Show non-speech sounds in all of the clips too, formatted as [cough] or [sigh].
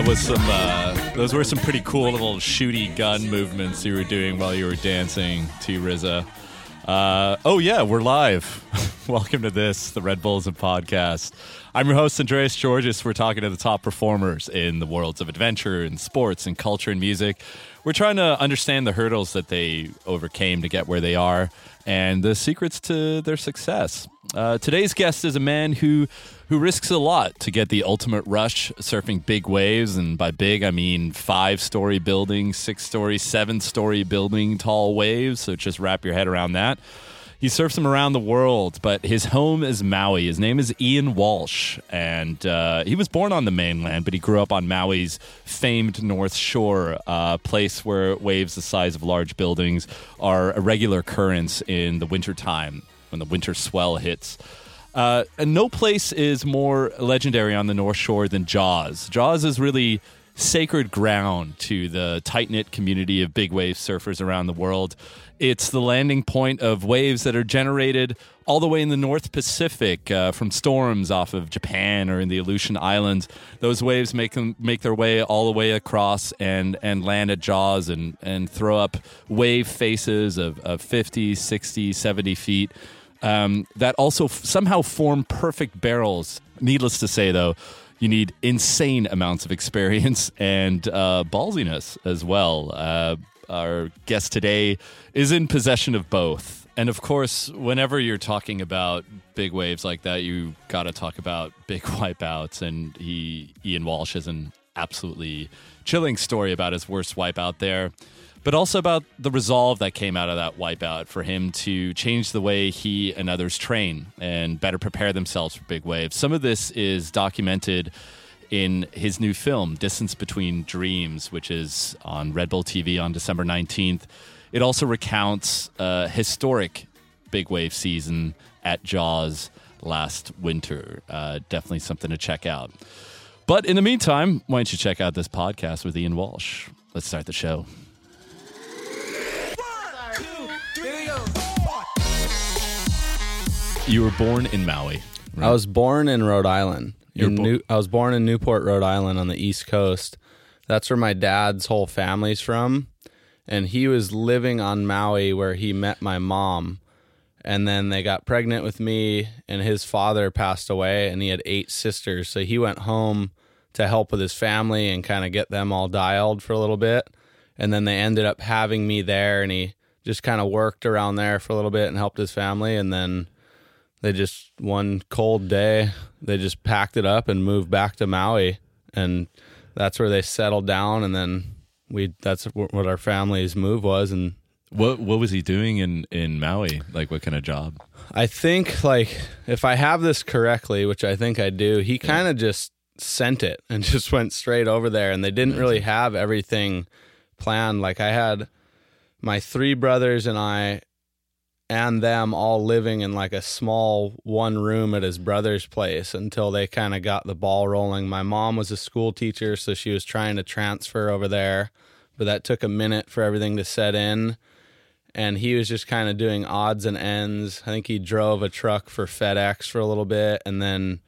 that was some. Uh, those were some pretty cool little shooty gun movements you were doing while you were dancing to RZA. Uh, oh yeah, we're live. [laughs] Welcome to this, the Red Bulls and podcast. I'm your host Andreas Georges. We're talking to the top performers in the worlds of adventure and sports and culture and music. We're trying to understand the hurdles that they overcame to get where they are and the secrets to their success. Uh, today's guest is a man who who risks a lot to get the ultimate rush surfing big waves. And by big, I mean five story building, six story, seven story building, tall waves. So just wrap your head around that. He surfs them around the world, but his home is Maui. His name is Ian Walsh, and uh, he was born on the mainland, but he grew up on Maui's famed North Shore, a uh, place where waves the size of large buildings are a regular occurrence in the wintertime when the winter swell hits. Uh, and no place is more legendary on the North Shore than Jaws. Jaws is really sacred ground to the tight knit community of big wave surfers around the world. It's the landing point of waves that are generated all the way in the North Pacific uh, from storms off of Japan or in the Aleutian Islands. Those waves make them make their way all the way across and and land at Jaws and and throw up wave faces of, of 50, 60, 70 feet um, that also f- somehow form perfect barrels. Needless to say, though, you need insane amounts of experience [laughs] and uh, ballsiness as well. Uh, our guest today is in possession of both. And of course, whenever you're talking about big waves like that, you got to talk about big [laughs] wipeouts. And he, Ian Walsh, is an absolutely chilling story about his worst wipeout there but also about the resolve that came out of that wipeout for him to change the way he and others train and better prepare themselves for big waves. Some of this is documented in his new film, Distance Between Dreams, which is on Red Bull TV on December 19th. It also recounts a historic big wave season at Jaws last winter. Uh, definitely something to check out. But in the meantime, why don't you check out this podcast with Ian Walsh? Let's start the show. You were born in Maui. Right? I was born in Rhode Island. In bo- New, I was born in Newport, Rhode Island on the East Coast. That's where my dad's whole family's from. And he was living on Maui where he met my mom. And then they got pregnant with me, and his father passed away, and he had eight sisters. So he went home to help with his family and kind of get them all dialed for a little bit. And then they ended up having me there, and he just kind of worked around there for a little bit and helped his family. And then they just one cold day they just packed it up and moved back to Maui and that's where they settled down and then we that's what our family's move was and what what was he doing in in Maui? Like what kind of job? I think like if I have this correctly which I think I do he kind of just sent it and [laughs] just went straight over there and they didn't really have everything planned. Like I had my three brothers and I and them all living in like a small one room at his brother's place until they kind of got the ball rolling. My mom was a school teacher, so she was trying to transfer over there, but that took a minute for everything to set in. And he was just kind of doing odds and ends. I think he drove a truck for FedEx for a little bit and then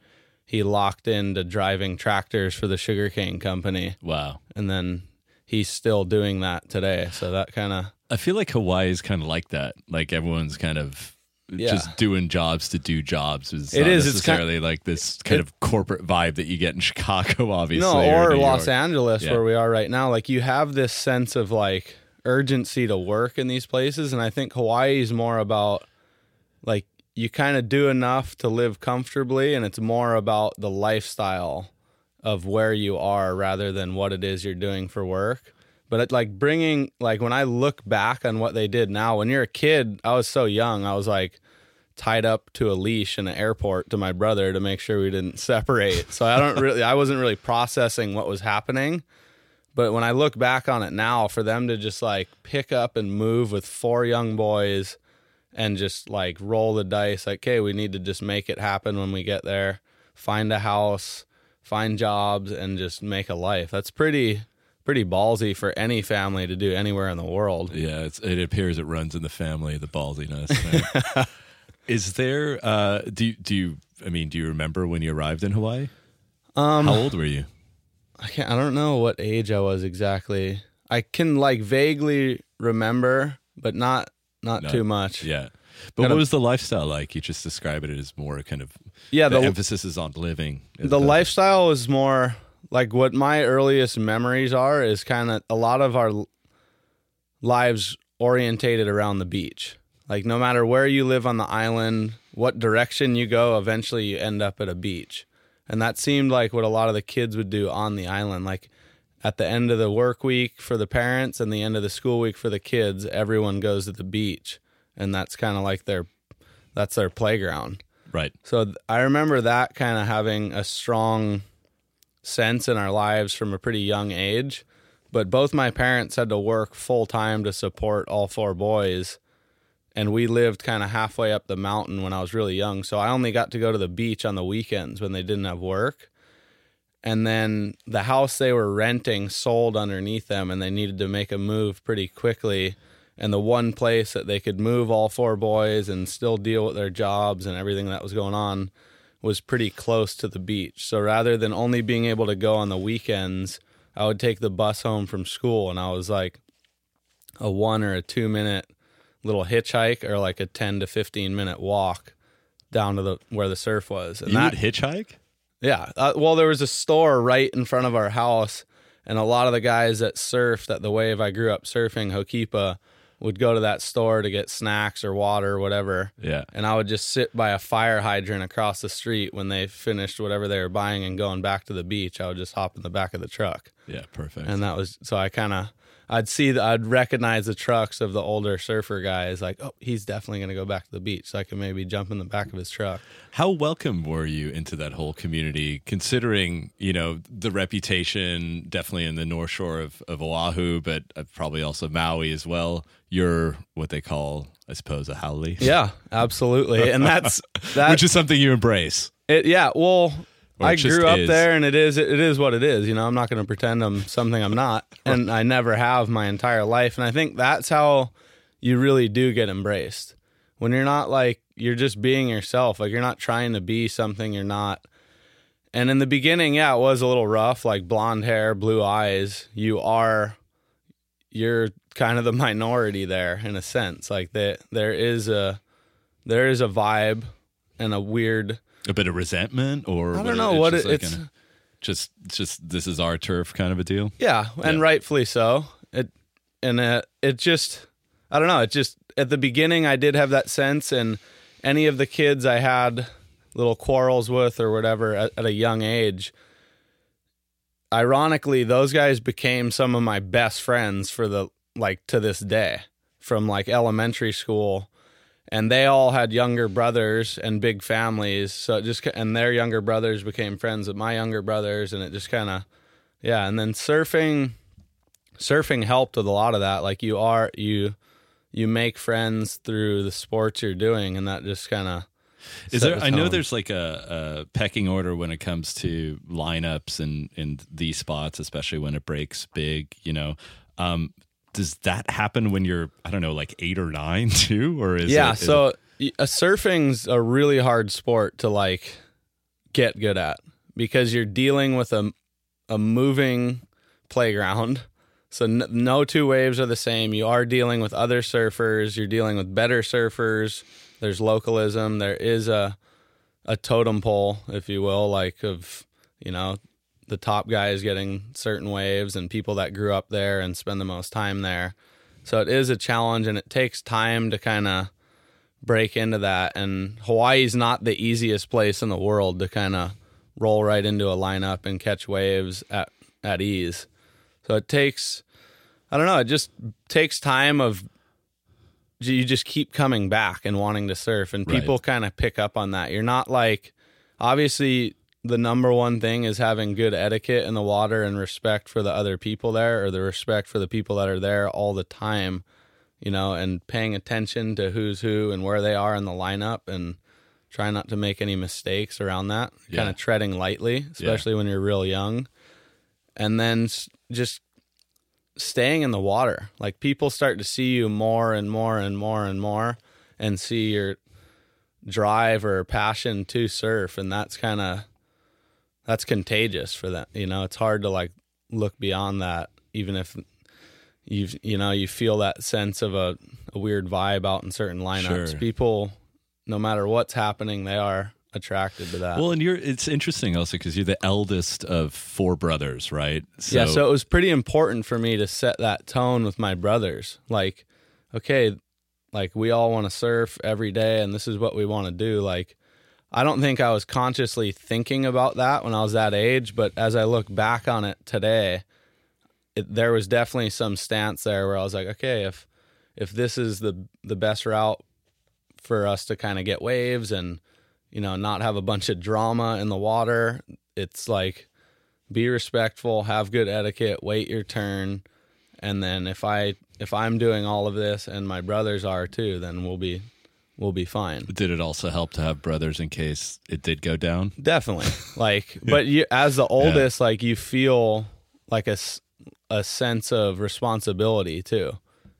he locked into driving tractors for the sugarcane company. Wow. And then he's still doing that today. So that kind of I feel like Hawaii is kind of like that. Like everyone's kind of yeah. just doing jobs to do jobs. It's it is necessarily kind like this kind it, of corporate vibe that you get in [laughs] Chicago, obviously. No, or, or Los York. Angeles, yeah. where we are right now. Like you have this sense of like urgency to work in these places, and I think Hawaii is more about like you kind of do enough to live comfortably, and it's more about the lifestyle of where you are rather than what it is you're doing for work. But it, like bringing like when I look back on what they did now, when you're a kid, I was so young. I was like tied up to a leash in an airport to my brother to make sure we didn't [laughs] separate. So I don't really, I wasn't really processing what was happening. But when I look back on it now, for them to just like pick up and move with four young boys and just like roll the dice, like, okay, we need to just make it happen when we get there, find a house, find jobs, and just make a life. That's pretty pretty ballsy for any family to do anywhere in the world. Yeah, it appears it runs in the family, the ballsiness. [laughs] Is there? Uh, do do you? I mean, do you remember when you arrived in Hawaii? Um, How old were you? I can't. I don't know what age I was exactly. I can like vaguely remember, but not not No. too much. Yeah. But Kind what of- was the lifestyle like? You just described it as more kind of Yeah, the, the emphasis is on living. as the lifestyle is more like what my earliest memories are is kind of a lot of our lives orientated around the beach. Like no matter where you live on the island, what direction you go, eventually you end up at a beach. And that seemed like what a lot of the kids would do on the island. Like at the end of the work week for the parents and the end of the school week for the kids, everyone goes to the beach. And that's kind of like their that's their playground. Right. So I remember that kind of having a strong sense in our lives from a pretty young age. But both my parents had to work full time to support all four boys. And we lived kind of halfway up the mountain when I was really young. So I only got to go to the beach on the weekends when they didn't have work. And then the house they were renting sold underneath them and they needed to make a move pretty quickly. And the one place that they could move all four boys and still deal with their jobs and everything that was going on was pretty close to the beach. So rather than only being able to go on the weekends, I would take the bus home from school and I was like a one or a two minute little hitchhike or like a 10 to 15 minute walk down to the where the surf was. And You that, would hitchhike? yeah. Uh, well, there was a store right in front of our house, and a lot of the guys that surfed at the wave I grew up surfing, Hookipa, would go to that store to get snacks or water or whatever. Yeah. And I would just sit by a fire hydrant across the street when they finished whatever they were buying and going back to the beach. I would just hop in the back of the truck. Yeah. Perfect. And that was so I kind of I'd see the, I'd recognize the trucks of the older surfer guys like, "Oh, he's definitely going to go back to the beach." So I can maybe jump in the back of his truck. How welcome were you into that whole community, considering you know the reputation definitely in the North Shore of, of Oahu, but uh, probably also Maui as well. You're what they call, I suppose, a haole, Yeah, absolutely. And that's [laughs] that which is something you embrace. It, yeah, well, I grew up is. there, and it is it is what it is. You know, I'm not going to pretend I'm something I'm not, and I never have my entire life. And I think that's how you really do get embraced when you're not like you're just being yourself. Like you're not trying to be something you're not. And in the beginning, yeah, it was a little rough. Like blonde hair, blue eyes. You are, you're kind of the [laughs] minority there in a sense. Like that, there is a, there is a vibe and a weird. A bit of resentment, or I don't know what just it, it's. just just this is our turf kind of a deal. Yeah, and Yeah. rightfully so. It and it, it just I don't know, it just at the beginning I did have that sense and any of the kids I had little quarrels with or whatever at, at a young age ironically those guys became some of my best friends for the like to this day from like elementary school and they all had younger brothers and big families so it just and their younger brothers became friends with my younger brothers and it just kind of yeah, and then surfing surfing helped with a lot of that. Like you are you you make friends through the sports you're doing and that just kind of Is there? I know there's like a, a pecking order when it comes to lineups and in these spots, especially when it breaks big. You know, um, does that happen when you're I don't know, like eight or nine [laughs] too, or is Yeah, it, is so y uh, surfing's a really hard sport to like get good at because you're dealing with a a moving playground. So n- no two waves are the same. You are dealing with other surfers. You're dealing with better surfers. There's localism. There is a a totem pole, if you will, like of you know the top guys getting certain waves and people that grew up there and spend the most time there. So it is a challenge and it takes time to kind of break into that. And Hawaii's not the easiest place in the world to kind of roll right into a lineup and catch waves at, at ease. So it takes, I don't know, it just takes time of you just keep coming back and wanting to surf and Right. people kind of pick up on that. You're not like obviously the number one thing is having good etiquette in the water and respect for the other people there or the respect for the people that are there all the time, you know, and paying attention to who's who and where they are in the lineup and try not to make any mistakes around that. Yeah. Kind of treading lightly, especially when you're real young. And then just staying in the water. Like people start to see you more and more and more and more and see your drive or passion to surf and that's kind of that's contagious for them. You know, it's hard to like look beyond that, even if you you know you feel that sense of a, a weird vibe out in certain lineups. Sure. People, no matter what's happening, they are attracted to that. Well, and you're it's interesting also because you're the eldest of four brothers, right? So, yeah, so it was pretty important for me to set that tone with my brothers. Like, okay, like we all want to surf every day and this is what we want to do. Like I don't think I was consciously thinking about that when I was that age, but as I look back on it today, it, there was definitely some stance there where I was like, okay, if if this is the the best route for us to kind of get waves and you know not have a bunch of drama in the water, it's like be respectful, have good etiquette, wait your turn, and then if I if I'm doing all of this and my brothers are too, then we'll be we'll be fine. Did it also help to have brothers in case it did go down? Definitely. [laughs] Like, but you, as the oldest, yeah. like you feel like a a sense of responsibility too,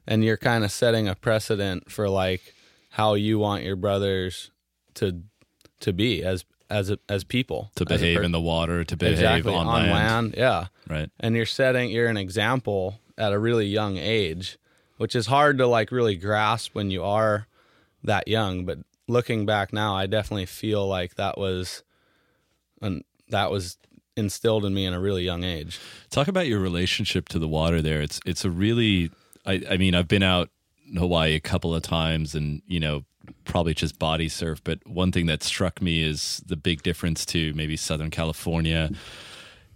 and you're kind of setting a precedent for like how you want your brothers to to be as as a, as people to behave per- in the water, to behave exactly, on, on land. land. Yeah, right. And you're setting you're an example at a really young age, which is hard to like really grasp when you are that young. But looking back now, I definitely feel like that was, and that was instilled in me in a really young age. Talk about your relationship to the water there. It's it's a really, I, I mean, I've been out in Hawaii a couple of times, and you know, probably just body surf. But one thing that struck me is the big difference to maybe Southern California.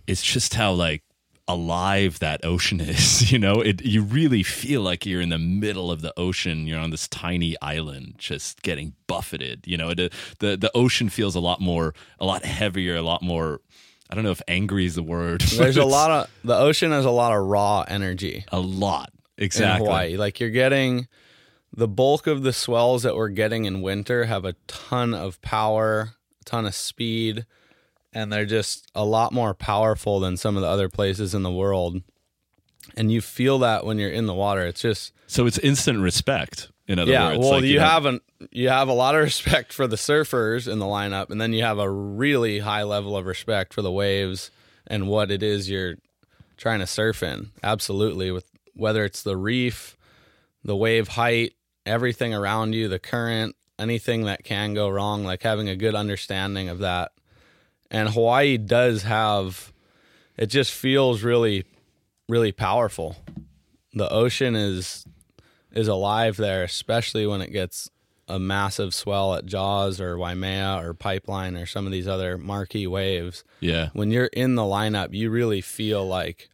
It's just how like alive that ocean [laughs] is you know it you really feel like you're in the middle of the ocean you're on this tiny island just getting buffeted you know the the, the ocean feels a lot more a lot heavier a lot more I don't know if angry is the word. [laughs] There's a lot of the ocean has a lot of raw energy. A lot. Exactly. Hawaii. Like you're getting the bulk of the swells that we're getting in winter have a ton of power, a ton of speed, and they're just a lot more powerful than some of the other places in the world. And you feel that when you're in the water. It's just so it's instant respect. In other yeah, words, well, like, you, you know, have an you have a lot of [laughs] respect for the surfers in the lineup, and then you have a really high level of respect for the waves and what it is you're trying to surf in. Absolutely, with whether it's the reef, the wave height, everything around you, the current, anything that can go wrong, like having a good understanding of that and Hawaii does have it just feels really really powerful. The ocean is is alive there, especially when it gets a massive swell at Jaws or Waimea or Pipeline or some of these other marquee waves. Yeah. When you're in the lineup, you really feel like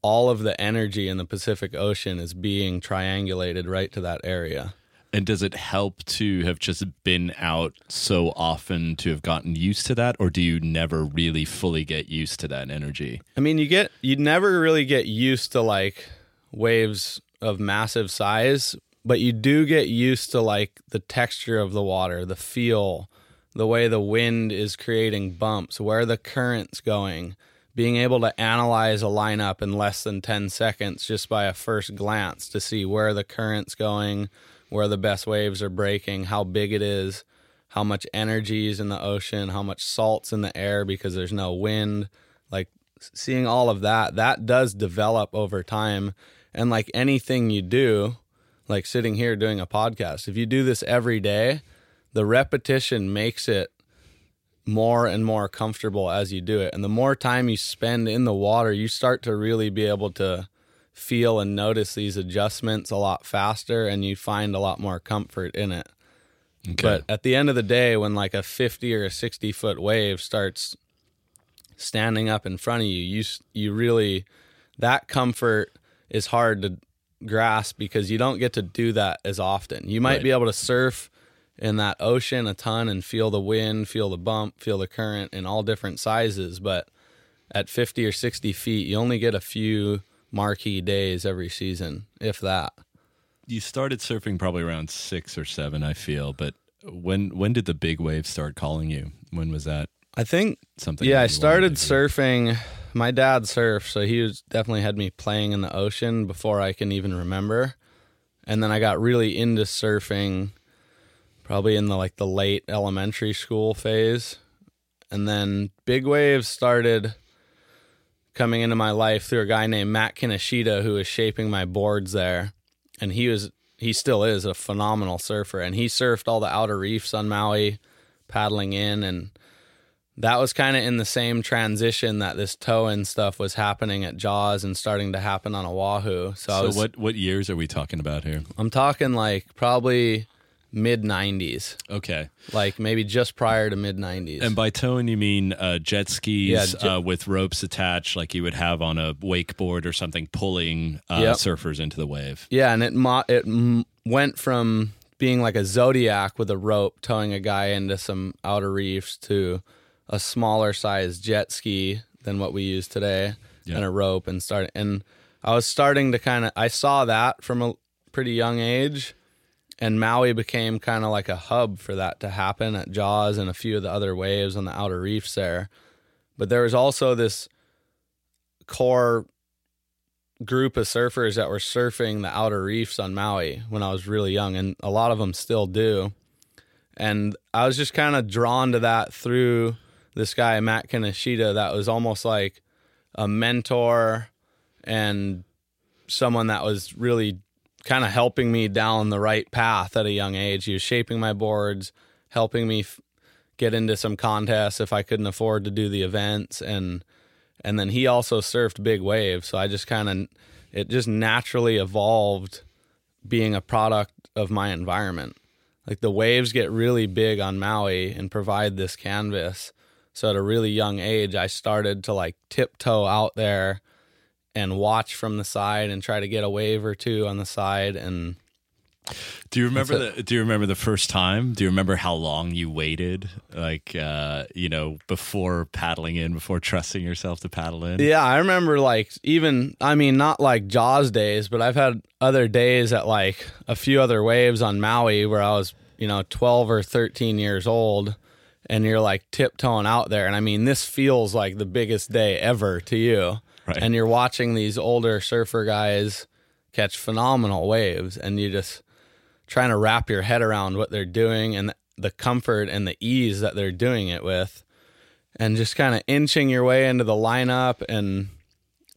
all of the energy in the Pacific Ocean is being triangulated right to that area. And does it help to have just been out so often to have gotten used to that, or do you never really fully get used to that energy? I mean, you get you never really get used to like waves of massive size, but you do get used to like the texture of the water, the feel, the way the wind is creating bumps, where the current's going, being able to analyze a lineup in less than 10 seconds just by a first glance to see where the current's going where the best waves are breaking, how big it is, how much energy is in the ocean, how much salt's in the air because there's no wind. Like seeing all of that, that does develop over time. And like anything you do, like sitting here doing a podcast, if you do this every day, the repetition makes it more and more comfortable as you do it. And the more time you spend in the water, you start to really be able to feel and notice these adjustments a lot faster and you find a lot more comfort in it. Okay. But at the end of the day, when like a 50 or a 60 foot wave starts standing up in front of you, you, you really, that comfort is hard to grasp because you don't get to do that as often. You might right. be able to surf in that ocean a ton and feel the wind, feel the bump, feel the current in all different sizes. But at 50 or 60 feet, you only get a few marquee days every season, if that. You started surfing probably around six or seven, I feel. But when when did the big waves start calling you? When was that? I think something. Yeah, I started surfing. My dad surfed, so he was definitely had me playing in the ocean before I can even remember. And then I got really into surfing, probably in the like the late elementary school phase, And then big waves started coming into my life through a guy named Matt Kinoshita who was shaping my boards there. And he was he still is a phenomenal surfer and he surfed all the outer reefs on Maui paddling in and that was kind of in the same transition that this tow-in stuff was happening at Jaws and starting to happen on Oahu. So, So was, what what years are we talking about here? I'm talking like probably mid 90s, Okay. like maybe just prior to mid 90s. And by towing, you mean uh, jet skis Yeah, jet- uh, with ropes attached, like you would have on a wakeboard or something, pulling uh, Yep. surfers into the wave. Yeah, and it mo- it m- went from being like a zodiac with a rope towing a guy into some outer reefs to a smaller size jet ski than what we use today Yeah. and a rope and start and I was starting to kind of I saw that from a pretty young age and Maui became kind of like a hub for that to happen at Jaws and a few of the other waves on the outer reefs there. But there was also this core group of surfers that were surfing the outer reefs on Maui when I was really young, and a lot of them still do. And I was just kind of drawn to that through this guy, Matt Kinoshita, that was almost like a mentor and someone that was really kind of helping me down the right path at a young age. He was shaping my boards, helping me f- get into some contests if I couldn't afford to do the events. And and then he also surfed big waves. So i just kind of it just naturally evolved being a product of my environment. Like the waves get really big on maui and provide this canvas. So at a really young age i started to like tiptoe out there and watch from the side and try to get a wave or two on the side and Do you remember the Do you remember the first time? Do you remember how long you waited, like uh, you know, before paddling in, before trusting yourself to paddle in? Yeah, I remember like even I mean not like Jaws days, but I've had other days at like a few other waves on Maui where I was, you know, 12 or 13 years old and you're like tiptoeing out there and I mean this feels like the biggest day ever to you. Right. And you're watching these older surfer guys catch phenomenal waves and you're just trying to wrap your head around what they're doing and the comfort and the ease that they're doing it with and just kind of inching your way into the lineup and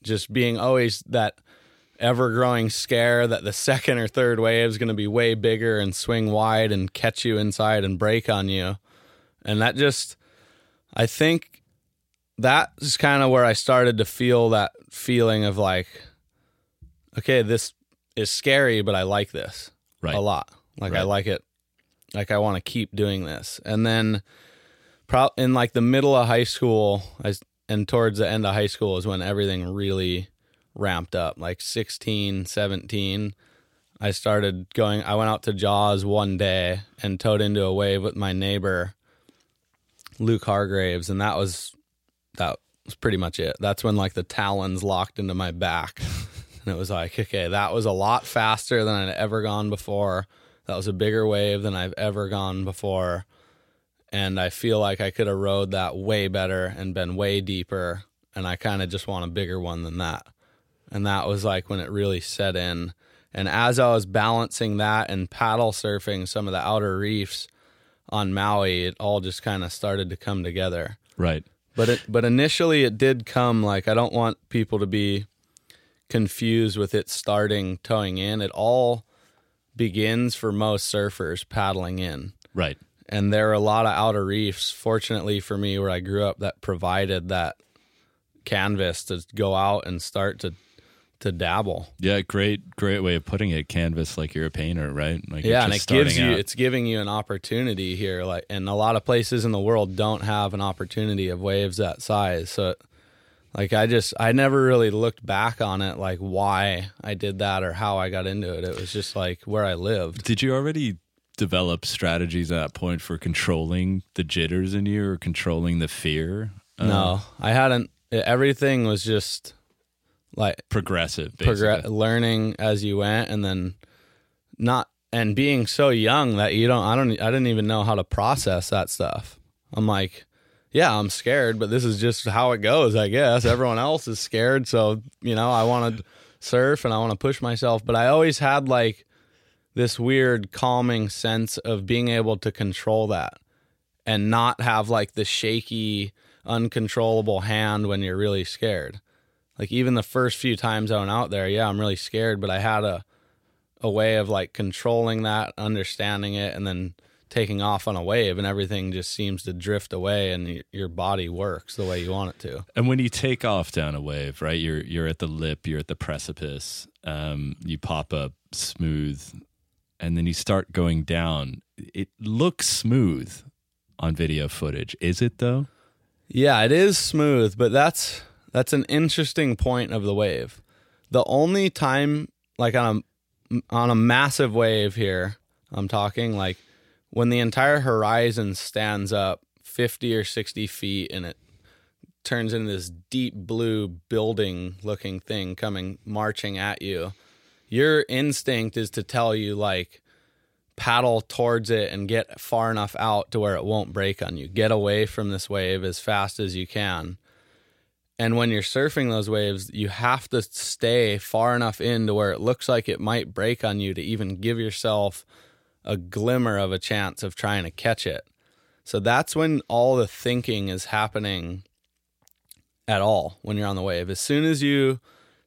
just being always that ever growing scare that the [laughs] second or third wave is going to be way bigger and swing wide and catch you inside and break on you. And that just, I think that is kind of where I started to feel that feeling of like, okay, this is scary, but I like this Right. a lot. Like I like it. Like I want to keep doing this. And then pro- in like the middle of high school I, and towards the end of high school is when everything really ramped up. Like 16, 17, I started going I went out to Jaws one day and towed into a wave with my neighbor Luke Hargraves and that was was pretty much it. That's when like the talons locked into my back. [laughs] And it was like, okay, that was a lot faster than I'd ever gone before. That was a bigger wave than I've ever gone before. And I feel like I could have rode that way better and been way deeper. And I kind of just want a bigger one than that. And that was like when it really set in. And as I was balancing that and paddle surfing some of the outer reefs on Maui, it all just kind of started to come together. Right. But it, but initially it did come like I don't want people to be confused with it starting towing in. It all begins for most surfers paddling in. Right. And there are a lot of outer reefs, fortunately for me, where I grew up that provided that canvas to go out and start to to dabble. Yeah. Great. Great way of putting it. Canvas, like you're a painter, right? Like yeah, and it gives starting you out. it's giving you an opportunity here. Like and a lot of places in the world don't have an opportunity of waves that size. So like I just I never really looked back on it like why I did that or how I got into it. It was just like where I lived. Did you already develop strategies at that point for controlling the jitters in you or controlling the fear? Uh, no, I hadn't everything was just like progressive, progress learning as you went and then not and being so young that you don't I don't I didn't even know how to process that stuff. I'm like, yeah, I'm scared, but this is just how it goes, I guess. Everyone else is scared, so you know, I want to surf and I want to push myself, but I always had like this weird calming sense of being able to control that. and not have like the shaky, uncontrollable hand when you're really scared. Like even the first few times I went out there, yeah, I'm really scared, but I had a a way of like controlling that, understanding it, and then taking off on a wave and everything just seems to drift away and your body works the way you want it to. And when you take off down a wave, right? You're you're at the lip, you're at the precipice. Um, you pop up smooth and then you start going down. It looks smooth on video footage. Is it though? Yeah, it is smooth, but that's that's an interesting point of the wave. The only time like on a on a massive wave here, I'm talking like when the entire horizon stands up 50 or 60 feet and it turns into this deep blue building looking thing coming marching at you your instinct is to tell you like paddle towards it and get far enough out to where it won't break on you get away from this wave as fast as you can and when you're surfing those waves you have to stay far enough in to where it looks like it might break on you to even give yourself a glimmer of a chance of trying to catch it. So that's when all the thinking is happening at all when you're on the wave. As soon as you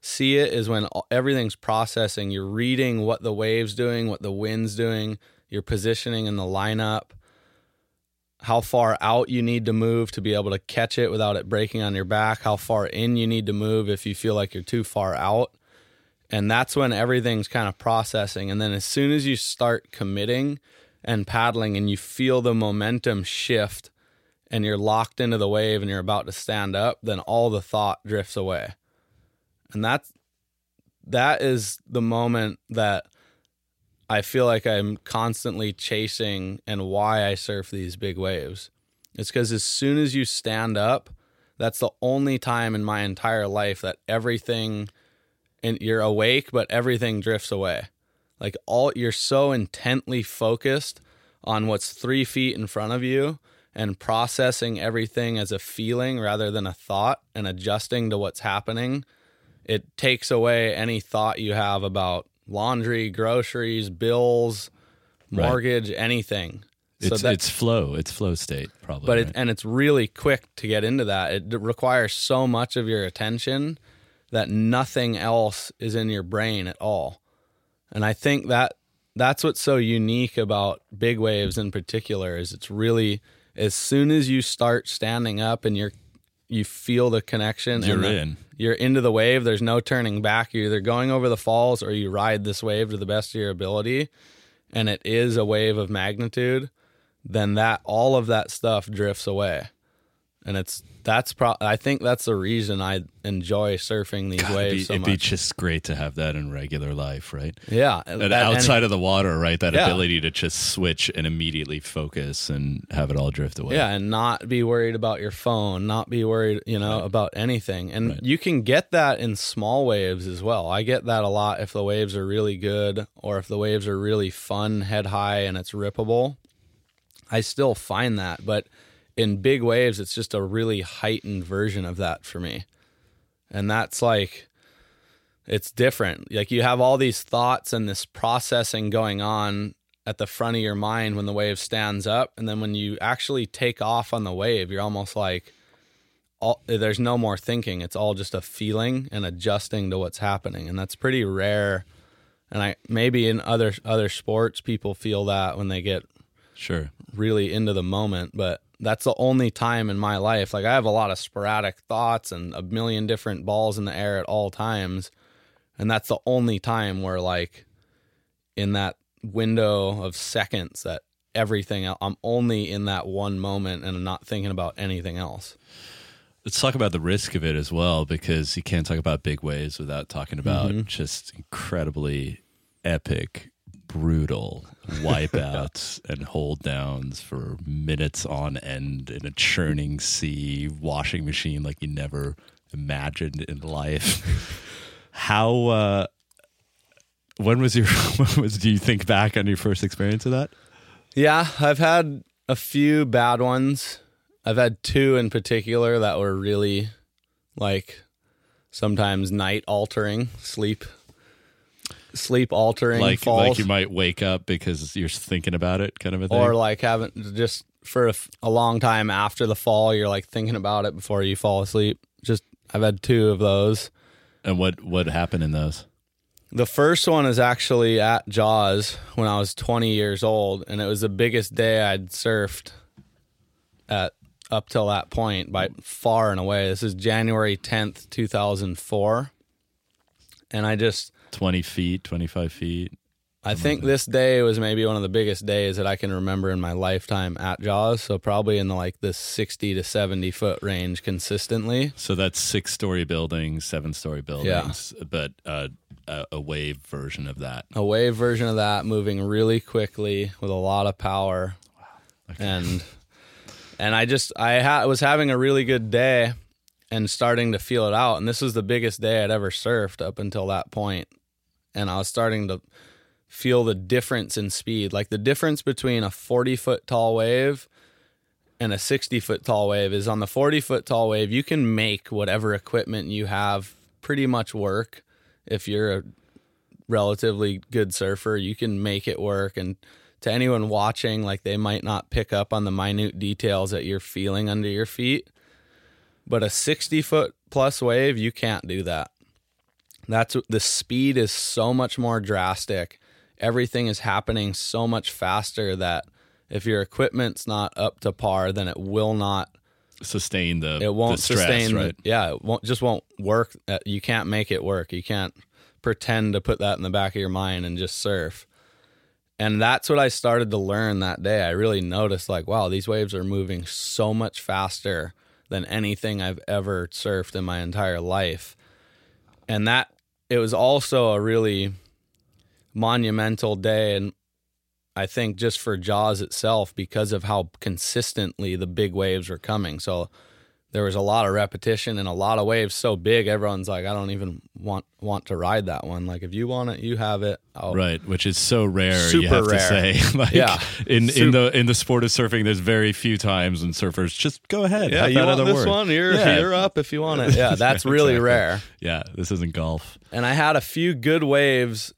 see it is when everything's processing. You're reading what the wave's doing, what the wind's doing, you're positioning in the lineup, how far out you need to move to be able to catch it without it breaking on your back, how far in you need to move if you feel like you're too far out. And that's when everything's kind of processing. And then as soon as you start committing and paddling and you feel the momentum shift and you're locked into the wave and you're about to stand up then all the thought drifts away. And that's that is the moment that I feel like I'm constantly chasing and why I surf these big waves. It's because as soon as you stand up, that's the only time in my entire life that everything and you're awake, but everything drifts away. Like all you're so intently focused on what's three feet in front of you and processing everything as a feeling rather than a thought and adjusting to what's happening. It takes away any thought you have about laundry, groceries, bills, mortgage, right. anything. It's so that, it's flow. It's flow state probably. But right? it, and it's really quick to get into that. It requires so much of your attention that nothing else is in your brain at all. And I think that that's what's so unique about big waves in particular is it's really as soon as you start standing up and you're you feel the connection you're the, in. You're into the wave. There's no turning back. You're either going over the falls or you ride this wave to the best of your ability, and it is a wave of magnitude. Then that all of that stuff drifts away, and it's that's pro. I think that's the reason I enjoy surfing these God, waves it'd be, so it'd be just great to have that in regular life, right? Yeah, and outside and, of the water, right? That yeah. ability to just switch and immediately focus and have it all drift away. Yeah, and not be worried about your phone, not be worried, you know, right. about anything. And right. you can get that in small waves as well. I get that a lot if the waves are really good or if the waves are really fun, head high, and it's rippable. I still find that, but in big waves, it's just a really heightened version of that for me. And that's like, it's different. Like you have all these thoughts and this processing going on at the front of your mind when the wave stands up. And then when you actually take off on the wave, you're almost like, all, there's no more thinking. It's all just a feeling and adjusting to what's happening. And that's pretty rare. And I maybe in other other sports people feel that when they get sure really into the moment, but that's the only time in my life. Like I have a lot of sporadic thoughts and a million different balls in the air at all times. And that's the only time where like in that window of seconds that everything I'm only in that one moment and I'm not thinking about anything else. Let's talk about the risk of it as well because you can't talk about big waves without talking about mm-hmm. just incredibly epic brutal wipeouts and hold downs for minutes on end in a churning sea washing machine like you never imagined in life. How uh when was your [laughs] when was do you think back on your first experience of that? Yeah, I've had a few bad ones. I've had two in particular that were really like sometimes night altering, sleep sleep altering like falls. like you might wake up because you're thinking about it kind of a thing or like having just for a, a long time after the fall. You're like thinking about it before you fall asleep. Just I've had two of those. And what what happened in those? The first one is actually at Jaws when I was 20 years old, and it was the biggest day I'd surfed at up till that point by far and away. This is January 10th, 2004. And I just 20 feet, 25 feet. I think this day was maybe one of the biggest days that I can remember in my lifetime at Jaws. So probably in the like the sixty to seventy foot range consistently. So that's six story buildings, seven story buildings, yeah. but uh, a, a, wave version of that. A wave version of that, moving really quickly with a lot of power, wow. okay. and and I just I ha- was having a really good day and starting to feel it out. And this was the biggest day I'd ever surfed up until that point, and I was starting to feel the difference in speed. Like the difference between a 40 foot tall wave and a 60 foot tall wave is on the 40 foot tall wave, you can make whatever equipment you have pretty much work. If you're a relatively good surfer, you can make it work. And to anyone watching, like they might not pick up on the minute details that you're feeling under your feet. But a 60 foot plus wave, you can't do that. That's the speed is so much more drastic. Everything is happening so much faster that if your equipment's not up to par, then it will not sustain the it won't the stress, sustain right? the, yeah it won't just won't work. Uh, you can't make it work. You can't pretend to put that in the back of your mind and just surf. And that's what i started to learn that day. I really noticed like wow these waves are moving so much faster than anything i've ever surfed in my entire life. And that it was also a really monumental day and I think just for Jaws itself because of how consistently the big waves were coming. So there was a lot of repetition and a lot of waves so big everyone's like I don't even want want to ride that one. Like if you want it, you have it. I'll, right, which is so rare Super you have rare. to say. [laughs] like yeah. in in the in the sport of surfing there's very few times when surfers just go ahead. Yeah, you want this word. one? You're Yeah. you're up if you want it. Yeah, [laughs] that's really Exactly. rare. Yeah, this isn't golf. and I had a few good waves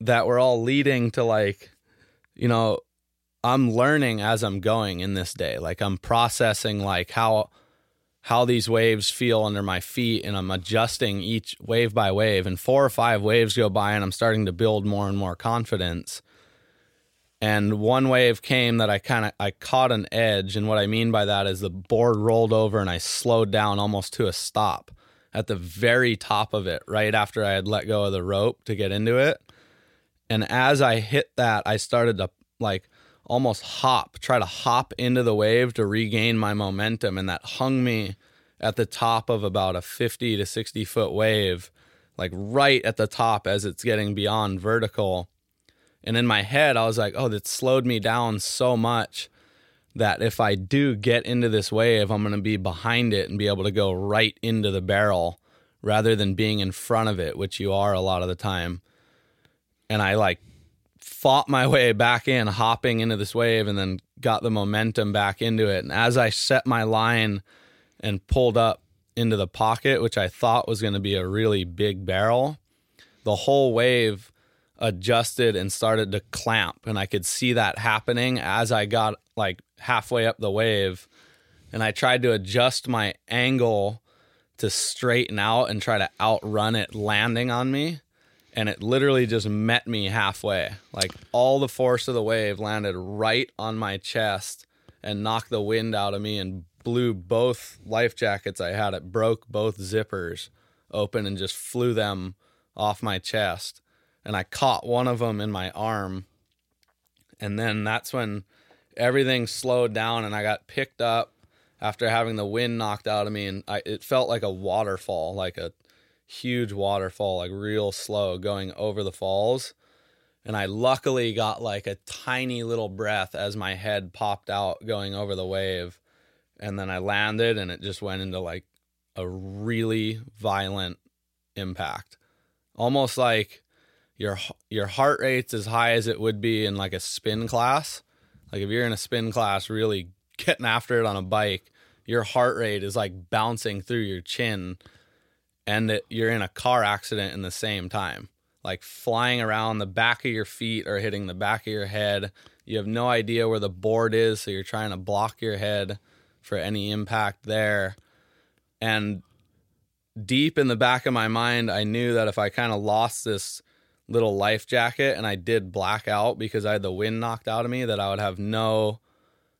that were all leading to like, you know, I'm learning as I'm going in this day. Like I'm processing like how how these waves feel under my feet and I'm adjusting each wave by wave and four or five waves go by and I'm starting to build more and more confidence. And one wave came that I kind of I caught an edge and what I mean by that is the board rolled over and I slowed down almost to a stop at the very top of it right after I had let go of the rope to get into it. And as I hit that, I started to like almost hop, try to hop into the wave to regain my momentum. And that hung me at the top of about a 50 to 60 foot wave, like right at the top as it's getting beyond vertical. And in my head, I was like, oh, that slowed me down so much that if I do get into this wave, I'm going to be behind it and be able to go right into the barrel rather than being in front of it, which you are a lot of the time. And I like fought my way back in, hopping into this wave, and then got the momentum back into it. And as I set my line and pulled up into the pocket, which I thought was going to be a really big barrel, the whole wave adjusted and started to clamp. And I could see that happening as I got like halfway up the wave. And I tried to adjust my angle to straighten out and try to outrun it landing on me and it literally just met me halfway. Like all the force of the wave landed right on my chest and knocked the wind out of me and blew both life jackets I had. It broke both zippers open and just flew them off my chest. And I caught one of them in my arm. And then that's when everything slowed down and I got picked up after having the wind knocked out of me. And I, it felt like a waterfall, like a huge waterfall, like real slow going over the falls. And I luckily got like a tiny little breath as my head popped out going over the wave. And then I landed and it just went into like a really violent impact. Almost like your your heart rate's as high as it would be in like a spin class. Like if you're in a spin class really getting after it on a bike, your heart rate is like bouncing through your chin and that you're in a car accident in the same time like flying around the back of your feet or hitting the back of your head You have no idea where the board is, so you're trying to block your head for any impact there. And deep in the back of my mind, I knew that if I kind of lost this little life jacket and I did black out because I had the wind knocked out of me, that I would have no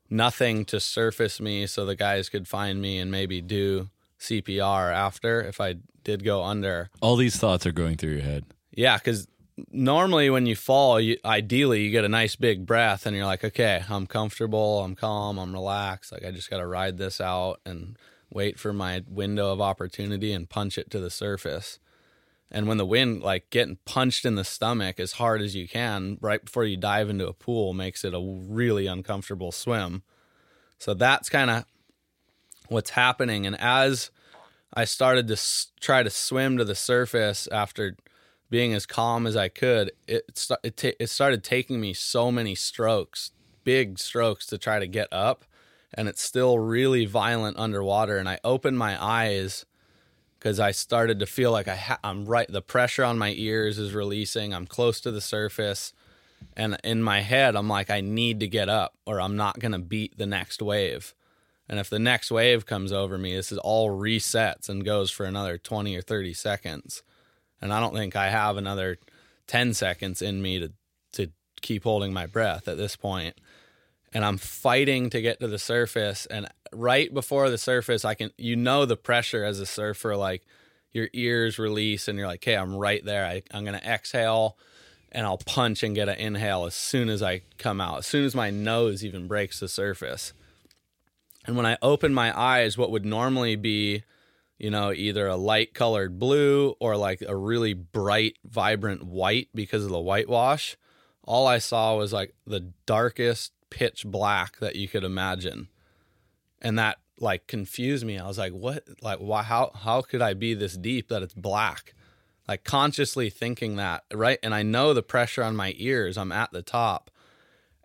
nothing to surface me so the guys could find me and maybe do CPR after if I did go under. All these thoughts are going through your head. Yeah, because normally when you fall, you, ideally you get a nice big breath and you're like, okay, I'm comfortable, I'm calm, I'm relaxed. Like I just got to ride this out and wait for my window of opportunity and punch it to the surface. And when the wind, like getting punched in the stomach as hard as you can right before you dive into a pool, makes it a really uncomfortable swim. So that's kind of what's happening. And as I started to s- try to swim to the surface after being as calm as I could, it st- it, it started taking me so many strokes, big strokes to try to get up, and it's still really violent underwater. And I opened my eyes because I started to feel like I ha- I'm right. The pressure on my ears is releasing. I'm close to the surface, and in my head, I'm like, I need to get up, or I'm not gonna beat the next wave. And if the next wave comes over me, this is all resets and goes for another 20 or 30 seconds. And I don't think I have another 10 seconds in me to, to keep holding my breath at this point. And I'm fighting to get to the surface. And right before the surface, I can, you know, the pressure as a surfer, like your ears release and you're like, hey, I'm right there. I, I'm going to exhale and I'll punch and get an inhale as soon as I come out, as soon as my nose even breaks the surface. And when I open my eyes, what would normally be, you know, either a light colored blue or like a really bright, vibrant white because of the whitewash, all I saw was like the darkest pitch black that you could imagine. And that like confused me. I was like, what? Like, why? How, how could I be this deep that it's black? Like consciously thinking that, right? And I know the pressure on my ears, I'm at the top.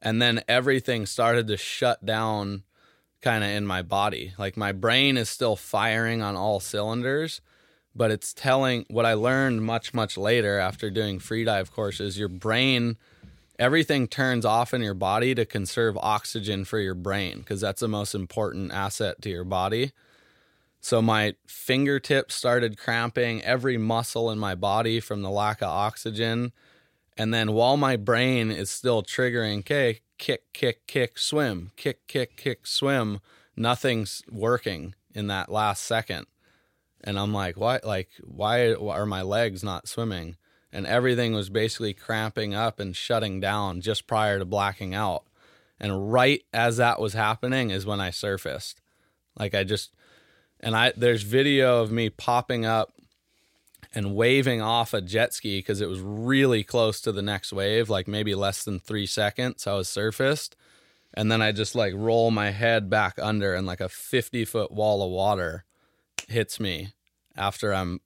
And then everything started to shut down kind of in my body. Like my brain is still firing on all cylinders, but it's telling what I learned much, much later after doing freedive courses your brain, everything turns off in your body to conserve oxygen for your brain because that's the most important asset to your body. So my fingertips started cramping, every muscle in my body from the lack of oxygen. And then while my brain is still triggering, okay, kick, kick, kick, swim, kick, kick, kick, swim, nothing's working in that last second. And I'm like, why, like, why are my legs not swimming? And everything was basically cramping up and shutting down just prior to blacking out. And right as that was happening is when I surfaced. Like, I just, and I, there's video of me popping up and waving off a jet ski because it was really close to the next wave, like maybe less than three seconds. I was surfaced. And then I just like roll my head back under and like a 50 foot wall of water hits me after I'm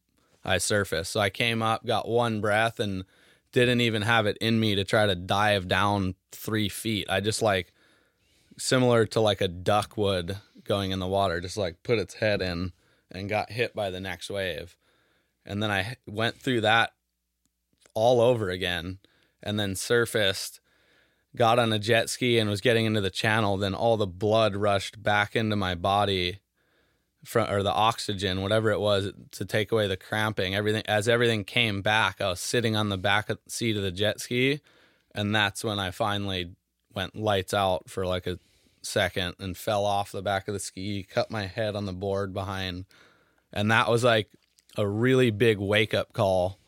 I surfaced. So I came up, got one breath and didn't even have it in me to try to dive down three feet. I just like similar to like a duck would going in the water, just like put its head in and got hit by the next wave and then I went through that all over again and then surfaced got on a jet ski and was getting into the channel. Then all the blood rushed back into my body from or the oxygen whatever it was to take away the cramping. Everything as everything came back I was sitting on the back seat of the jet ski. And that's when I finally went lights out for like a second and fell off the back of the ski cut my head on the board behind. And that was like a really big wake up call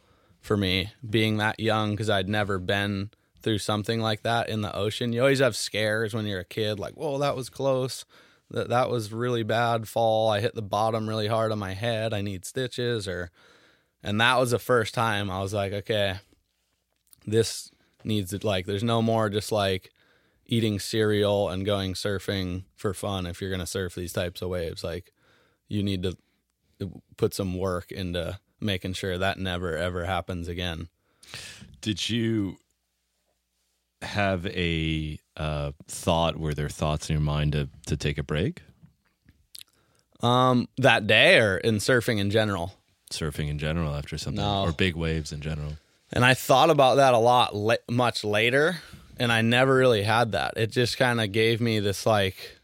for me being that young because I'd never been through something like that in the ocean. You always have scares when you're a kid, like, whoa, that was close. That that was really bad fall. I hit the bottom really hard on my head. I need stitches or and that was the first time I was like, okay, this needs to like there's no more just like eating cereal and going surfing for fun if you're going to surf these types of waves. Like you need to put some work into making sure that never ever happens again. Did you have a uh, thought? Were there thoughts in your mind to to take a break? Um, that day or in surfing in general? Surfing in general after something, No. or big waves in general. And I thought about that a lot, la- much later, and I never really had that. It just kind of gave me this like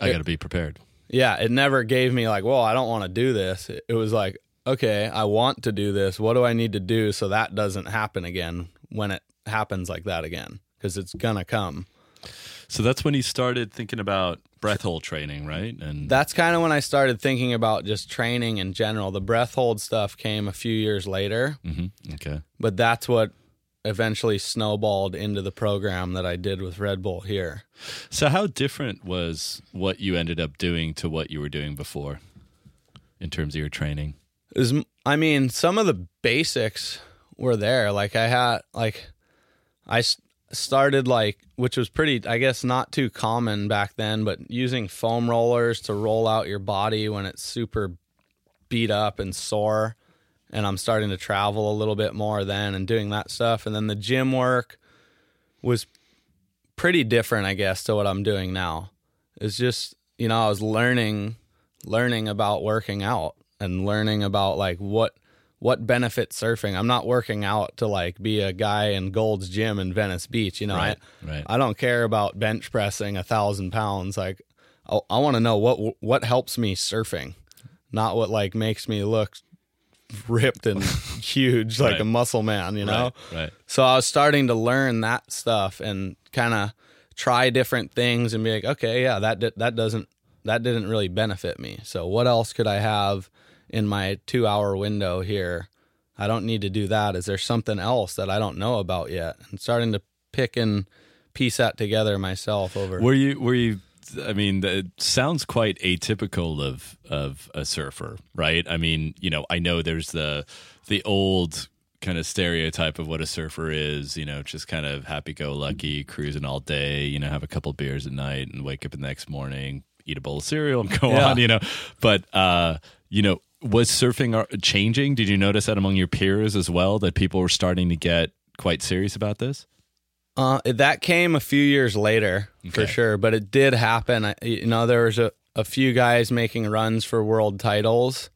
I got to be prepared. Yeah, it never gave me like, well, I don't want to do this. It, was like, okay, I want to do this. What do I need to do so that doesn't happen again when it happens like that again? Because it's gonna come. So that's when you started thinking about breath hold training, right? And that's kind of when I started thinking about just training in general. The breath hold stuff came a few years later. Mm-hmm. Okay. But that's what eventually snowballed into the program that I did with Red Bull here. So, how different was what you ended up doing to what you were doing before in terms of your training? Is I mean, some of the basics were there. Like I had like I started like which was pretty I guess not too common back then, but using foam rollers to roll out your body when it's super beat up and sore. And I'm starting to travel a little bit more then and doing that stuff. And then the gym work was pretty different, I guess, to what I'm doing now. It's just, you know, I was learning learning about working out and learning about like what what benefits surfing. I'm not working out to like be a guy in Gold's Gym in Venice Beach. You know, right, I, right. I don't care about bench pressing a thousand pounds. Like, I, I want to know what what helps me surfing, not what like makes me look ripped and [laughs] huge like right. a muscle man. You know, right, right. So I was starting to learn that stuff and kind of try different things and be like, okay, yeah, that that doesn't that didn't really benefit me. So what else could I have? in my two hour window here. I don't need to do that. Is there something else that I don't know about yet? And starting to pick and piece that together myself over. Were you, were you, I mean, it sounds quite atypical of, of a surfer, right? I mean, you know, I know there's the, the old kind of stereotype of what a surfer is, you know, just kind of happy go lucky, cruising all day, you know, have a couple beers at night and wake up the next morning, eat a bowl of cereal and go yeah. on, you know. But uh, you know, was surfing changing? Did you notice that among your peers as well that people were starting to get quite serious about this? Uh, that came a few years later okay. for sure, but it did happen. I, you know, there was a, a few guys making runs for world titles,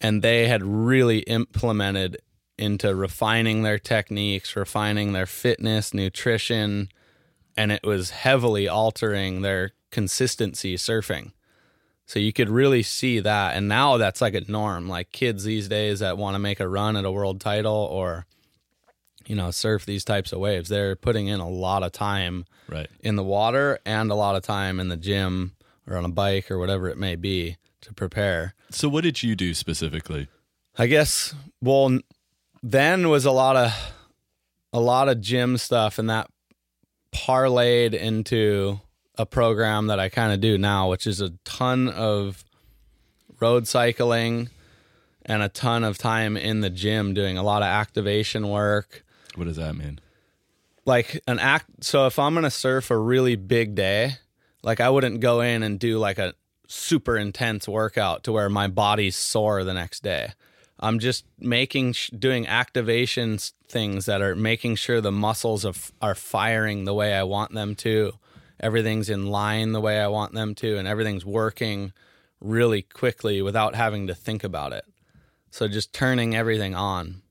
and they had really implemented into refining their techniques, refining their fitness, nutrition, and it was heavily altering their consistency surfing. So you could really see that. And now that's like a norm. Like kids these days that want to make a run at a world title or, you know, surf these types of waves, they're putting in a lot of time right. in the water and a lot of time in the gym or on a bike or whatever it may be to prepare. So what did you do specifically? I guess well then was a lot of a lot of gym stuff and that parlayed into a program that I kind of do now, which is a ton of road cycling and a ton of time in the gym doing a lot of activation work. What does that mean? Like an act. So if I'm to surf a really big day, like I wouldn't go in and do like a super intense workout to where my body's sore the next day. I'm just making doing activation things that are making sure the muscles of, are firing the way I want them to everything's in line the way I want them to, and everything's working really quickly without having to think about it. So just turning everything on.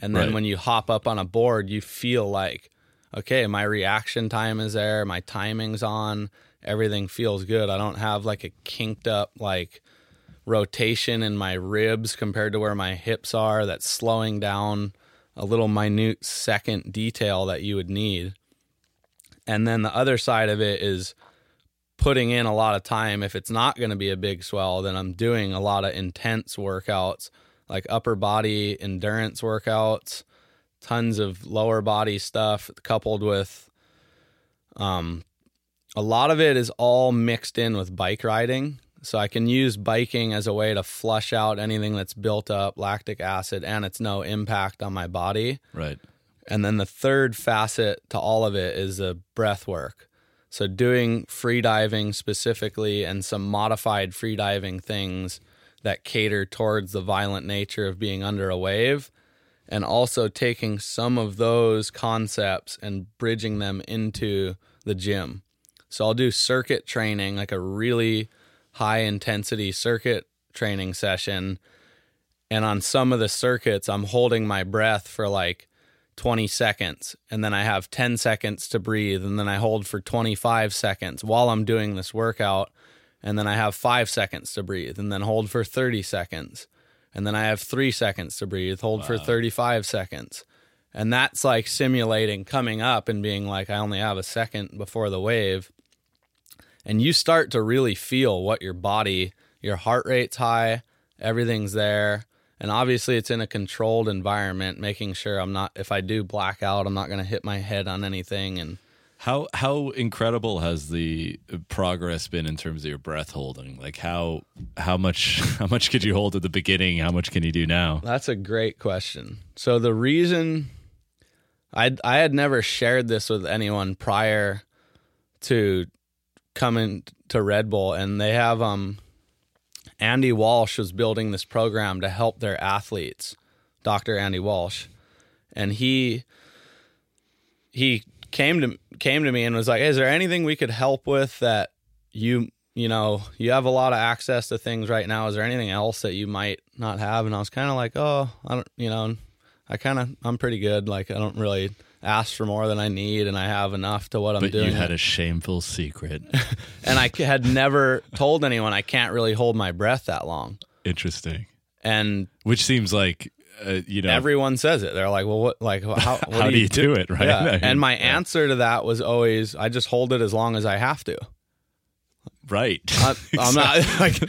And then right. when you hop up on a board, you feel like, okay, my reaction time is there, my timing's on, everything feels good. I don't have like a kinked up like rotation in my ribs compared to where my hips are that's slowing down a little minute second detail that you would need. And then the other side of it is putting in a lot of time. If it's not going to be a big swell, then I'm doing a lot of intense workouts, like upper body endurance workouts, tons of lower body stuff, coupled with um, a lot of it is all mixed in with bike riding. So I can use biking as a way to flush out anything that's built up lactic acid and it's no impact on my body. Right. And then the third facet to all of it is the breath work. So doing free diving specifically and some modified free diving things that cater towards the violent nature of being under a wave and also taking some of those concepts and bridging them into the gym. So I'll do circuit training, like a really high intensity circuit training session. And on some of the circuits, I'm holding my breath for like 20 seconds and then I have 10 seconds to breathe and then I hold for 25 seconds while I'm doing this workout and then I have 5 seconds to breathe and then hold for 30 seconds and then I have 3 seconds to breathe, hold wow. for 35 seconds. And that's like simulating coming up and being like I only have a second before the wave. And you start to really feel what your body, your heart rate's high, everything's there and obviously it's in a controlled environment making sure i'm not if i do black out i'm not going to hit my head on anything and how how incredible has the progress been in terms of your breath holding like how how much [laughs] how much could you hold at the beginning how much can you do now that's a great question so the reason i i had never shared this with anyone prior to coming to red bull and they have um Andy Walsh was building this program to help their athletes, Dr. Andy Walsh. And he he came to came to me and was like, "Is there anything we could help with that you you know you have a lot of access to things right now? Is there anything else that you might not have?" And I was kind of like, "Oh, I don't, you know, I kind of I'm pretty good. Like I don't really ask for more than I need, and I have enough to what I'm but doing. You had a shameful secret, [laughs] and I had never told anyone I can't really hold my breath that long. Interesting, and which seems like uh, you know everyone says it. They're like, "Well, what? Like, how, what [laughs] how do, you do, do it?" Right? Yeah. [laughs] I mean, and my yeah. answer to that was always, "I just hold it as long as I have to." Right. I, am [laughs] not like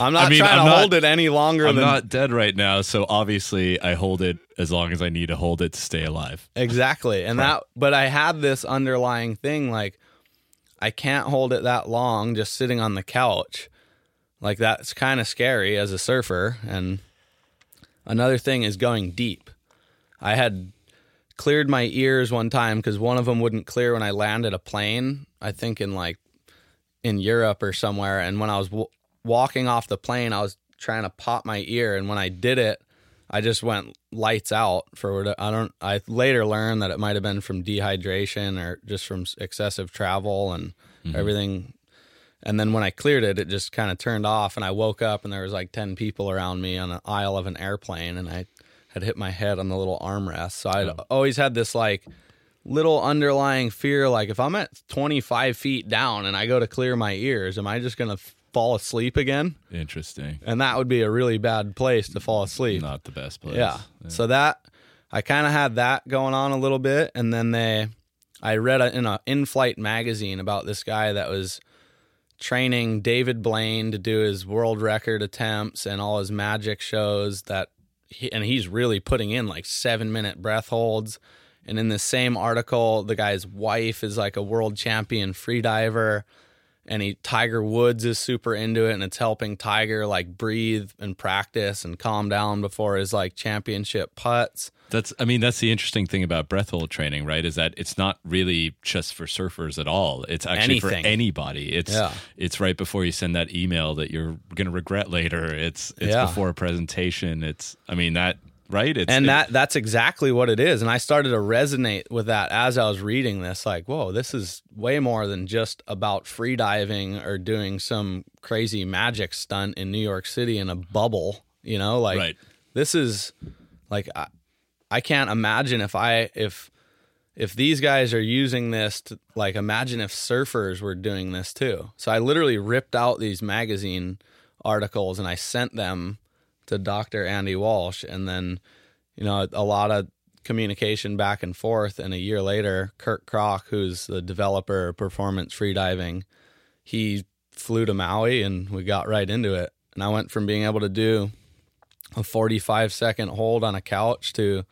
I'm not I mean, trying I'm to not, hold it any longer. I'm than, not dead right now, so obviously I hold it as long as I need to hold it to stay alive. Exactly, and right. that. But I had this underlying thing like I can't hold it that long just sitting on the couch. Like that's kind of scary as a surfer. And another thing is going deep. I had cleared my ears one time because one of them wouldn't clear when I landed a plane. I think in like in Europe or somewhere. And when I was w- walking off the plane, I was trying to pop my ear, and when I did it, I just went lights out for I don't. I later learned that it might have been from dehydration or just from excessive travel and mm-hmm. everything. And then when I cleared it, it just kind of turned off, and I woke up, and there was like ten people around me on an aisle of an airplane, and I had hit my head on the little armrest. So I'd oh. always had this like little underlying fear like if I'm at 25 feet down and I go to clear my ears, am I just going to fall asleep again? Interesting. And that would be a really bad place to fall asleep. Not the best place. Yeah. yeah. So that I kind of had that going on a little bit and then they I read a, in a in-flight magazine about this guy that was training David Blaine to do his world record attempts and all his magic shows that he, and he's really putting in like 7 minute breath holds and in the same article, the guy's wife is like a world champion freediver. And he Tiger Woods is super into it and it's helping Tiger like breathe and practice and calm down before his like championship putts. That's I mean, that's the interesting thing about breath hold training, right? Is that it's not really just for surfers at all. It's actually Anything. for anybody. It's yeah. it's right before you send that email that you're gonna regret later. It's it's yeah. before a presentation. It's I mean that right? It's, and that that's exactly what it is. And I started to resonate with that as I was reading this. Like, whoa, this is way more than just about free diving or doing some crazy magic stunt in New York City in a bubble. You know, like right. this is like I, I can't imagine if I if if these guys are using this to like imagine if surfers were doing this too. So I literally ripped out these magazine articles and I sent them to Dr. Andy Walsh. And then, you know, a lot of communication back and forth. And a year later, Kirk Krack, who's the developer of performance freediving, he flew to Maui and we got right into it. And I went from being able to do a 45 second hold on a couch to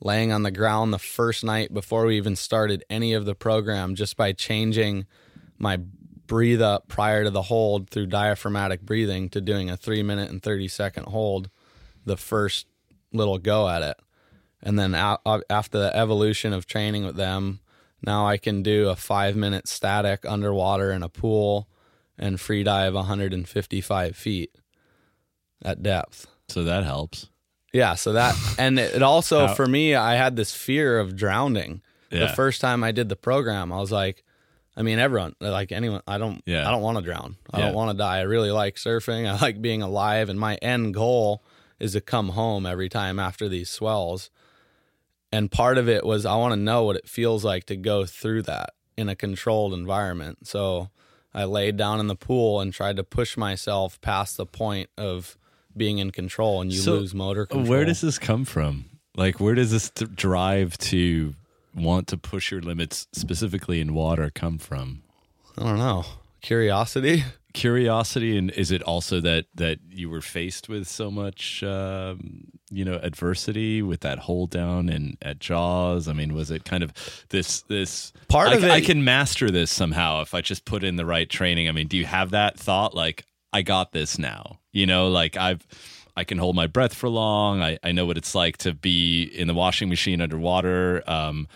laying on the ground the first night before we even started any of the program just by changing my breathe up prior to the hold through diaphragmatic breathing to doing a three minute and 30 second hold the first little go at it. And then after the evolution of training with them, now I can do a five minute static underwater in a pool and free dive 155 feet at depth. So that helps. Yeah. So that, [laughs] and it also, for me, I had this fear of drowning. Yeah. The first time I did the program, I was like, I mean, everyone, like anyone, I don't, yeah. I don't want to drown. I yeah. don't want to die. I really like surfing. I [laughs] like being alive. And my end goal is to come home every time after these swells. And part of it was I want to know what it feels like to go through that in a controlled environment. So I laid down in the pool and tried to push myself past the point of being in control and you so lose motor control. Where does this come from? Like, where does this drive to want to push your limits specifically in water come from? I don't know. Curiosity. Curiosity, and is it also that that you were faced with so much, um, you know, adversity with that hold down and at Jaws? I mean, was it kind of this this part I, of it? I can master this somehow if I just put in the right training. I mean, do you have that thought like I got this now? You know, like I've I can hold my breath for long. I, I know what it's like to be in the washing machine underwater. Um,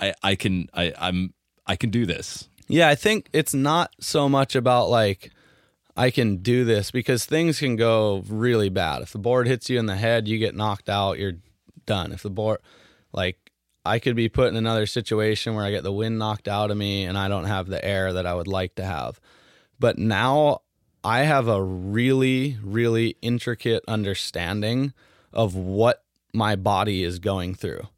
I I can I I'm I can do this. Yeah, I think it's not so much about like I can do this because things can go really bad. If the board hits you in the head, you get knocked out, you're done. If the board like I could be put in another situation where I get the wind knocked out of me and I don't have the air that I would like to have. But now I have a really, really intricate understanding of what my body is going through.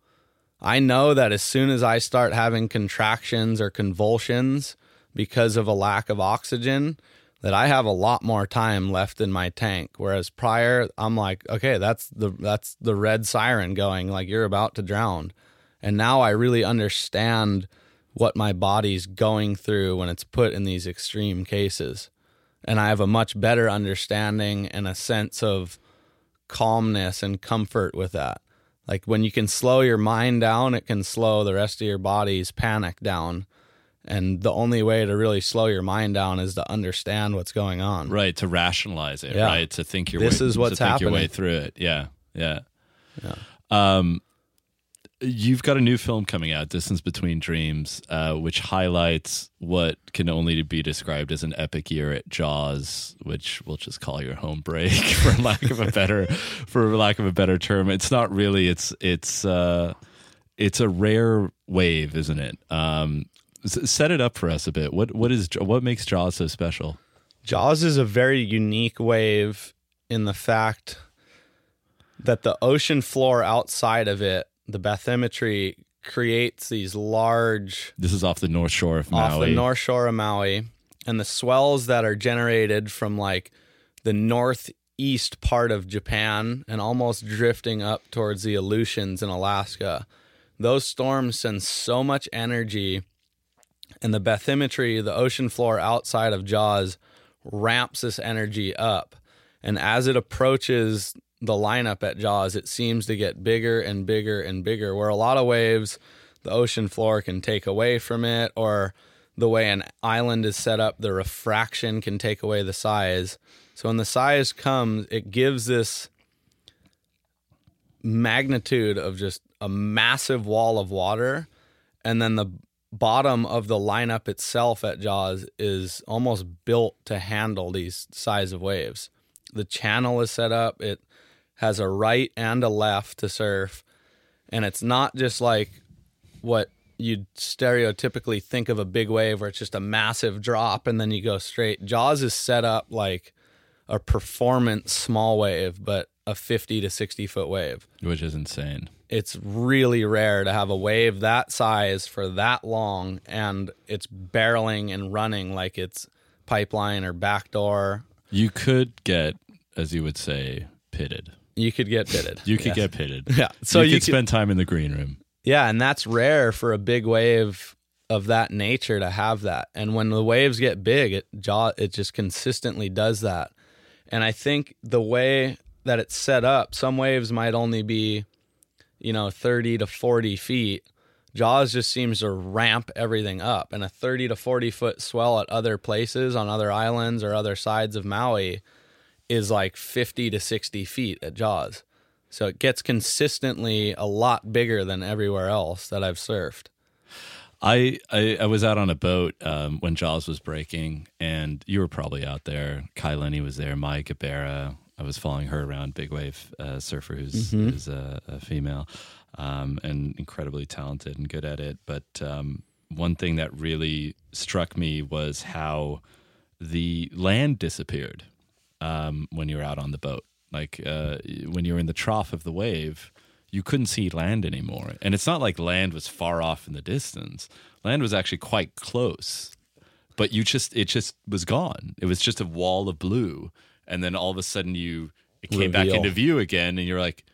I know that as soon as I start having contractions or convulsions because of a lack of oxygen, that I have a lot more time left in my tank. Whereas prior, I'm like, okay, that's the that's the red siren going, like you're about to drown. And now I really understand what my body's going through when it's put in these extreme cases. And I have a much better understanding and a sense of calmness and comfort with that. Like when you can slow your mind down, it can slow the rest of your body's panic down. And the only way to really slow your mind down is to understand what's going on. Right, to rationalize it, yeah. right? To think your this way, is what's to happening. your way through it. Yeah. Yeah. Yeah. Um you've got a new film coming out, Distance Between Dreams, uh, which highlights what can only be described as an epic year at Jaws, which we'll just call your home break [laughs] for lack of a better for lack of a better term. It's not really. It's it's uh, it's a rare wave, isn't it? Um, set it up for us a bit. What what is what makes Jaws so special? Jaws is a very unique wave in the fact that the ocean floor outside of it the bathymetry creates these large. This is off the north shore of Maui. Off the north shore of Maui, and the swells that are generated from like the northeast part of Japan and almost drifting up towards the Aleutians in Alaska. Those storms send so much energy, and the bathymetry, the ocean floor outside of Jaws, ramps this energy up. And as it approaches the lineup at Jaws, it seems to get bigger and bigger and bigger. Where a lot of waves, the ocean floor can take away from it, or the way an island is set up, the refraction can take away the size. So when the size comes, it gives this magnitude of just a massive wall of water, and then the bottom of the lineup itself at Jaws is almost built to handle these size of waves. The channel is set up. It has a right and a left to surf. And it's not just like what you'd stereotypically think of a big wave where it's just a massive drop and then you go straight. Jaws is set up like a performance small wave, but a 50 to 60 foot wave. Which is insane. It's really rare to have a wave that size for that long and it's barreling and running like it's pipeline or backdoor. You could get, as you would say, pitted. You could get pitted. [laughs] You could yes. get pitted. [laughs] Yeah. So you, you could, could spend time in the green room. Yeah, and that's rare for a big wave of that nature to have that. And when the waves get big, it jaw it just consistently does that. And I think the way that it's set up, some waves might only be, you know, 30 to 40 feet. Jaws just seems to ramp everything up. And a 30 to 40 foot swell at other places on other islands or other sides of Maui is like 50 to 60 feet at Jaws. So it gets consistently a lot bigger than everywhere else that I've surfed. I, I, I was out on a boat um, when Jaws was breaking, and you were probably out there. Kai Lenny was there. Maya Gabeira. I was following her around. Big wave uh, surfer who's, mm-hmm. who's a, a female um, and incredibly talented and good at it. But um, one thing that really struck me was how the land disappeared um, when you're out on the boat. Like uh, when you're in the trough of the wave, you couldn't see land anymore. And it's not like land was far off in the distance. Land was actually quite close. But you just it just was gone. It was just a wall of blue. And then all of a sudden you it came Reveal. back into view again and you're like,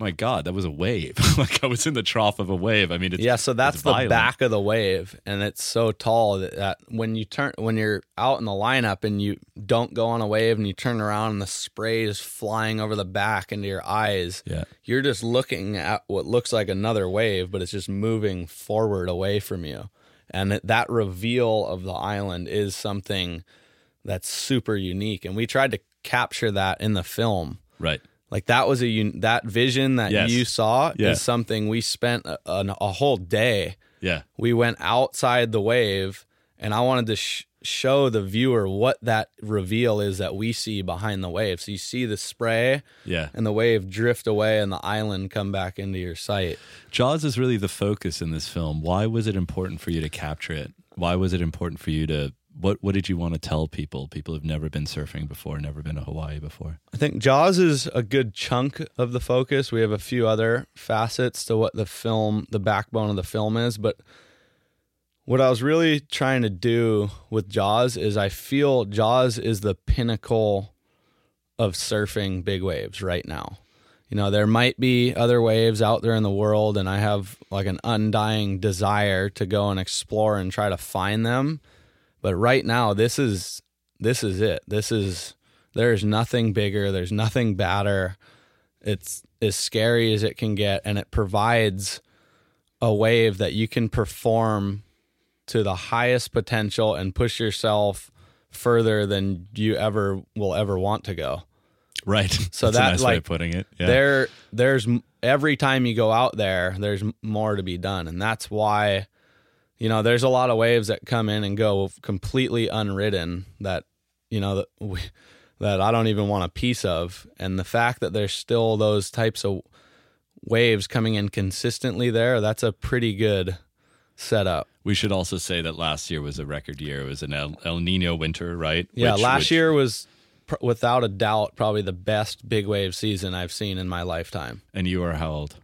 my God, that was a wave. [laughs] like I was in the trough of a wave. I mean, it's yeah. So that's the back of the wave, and it's so tall that, that, when you turn, when you're out in the lineup and you don't go on a wave and you turn around and the spray is flying over the back into your eyes, yeah, you're just looking at what looks like another wave, but it's just moving forward away from you, and that reveal of the island is something that's super unique, and we tried to capture that in the film, right like that was a that vision that yes. you saw yeah. is something we spent a, a, a, whole day. Yeah, we went outside the wave, and I wanted to sh- show the viewer what that reveal is that we see behind the wave. So you see the spray, yeah, and the wave drift away, and the island come back into your sight. Jaws is really the focus in this film. Why was it important for you to capture it? Why was it important for you to what what did you want to tell people? People who've never been surfing before, never been to Hawaii before. I think Jaws is a good chunk of the focus. We have a few other facets to what the film, the backbone of the film is, but what I was really trying to do with Jaws is I feel Jaws is the pinnacle of surfing big waves right now. You know, there might be other waves out there in the world, and I have like an undying desire to go and explore and try to find them but right now, this is this is it. This is there's nothing bigger. There's nothing badder. It's as scary as it can get, and it provides a wave that you can perform to the highest potential and push yourself further than you ever will ever want to go. Right. So [laughs] that's that nice like putting it. Yeah. There, there's every time you go out there, there's more to be done, and that's why you know, there's a lot of waves that come in and go completely unridden that, you know, that we, that I don't even want a piece of. And the fact that there's still those types of waves coming in consistently there, that's a pretty good setup. We should also say that last year was a record year. It was an El, El Nino winter, right? Yeah, which, last which... year was pr- without a doubt probably the best big wave season I've seen in my lifetime. And you are how old?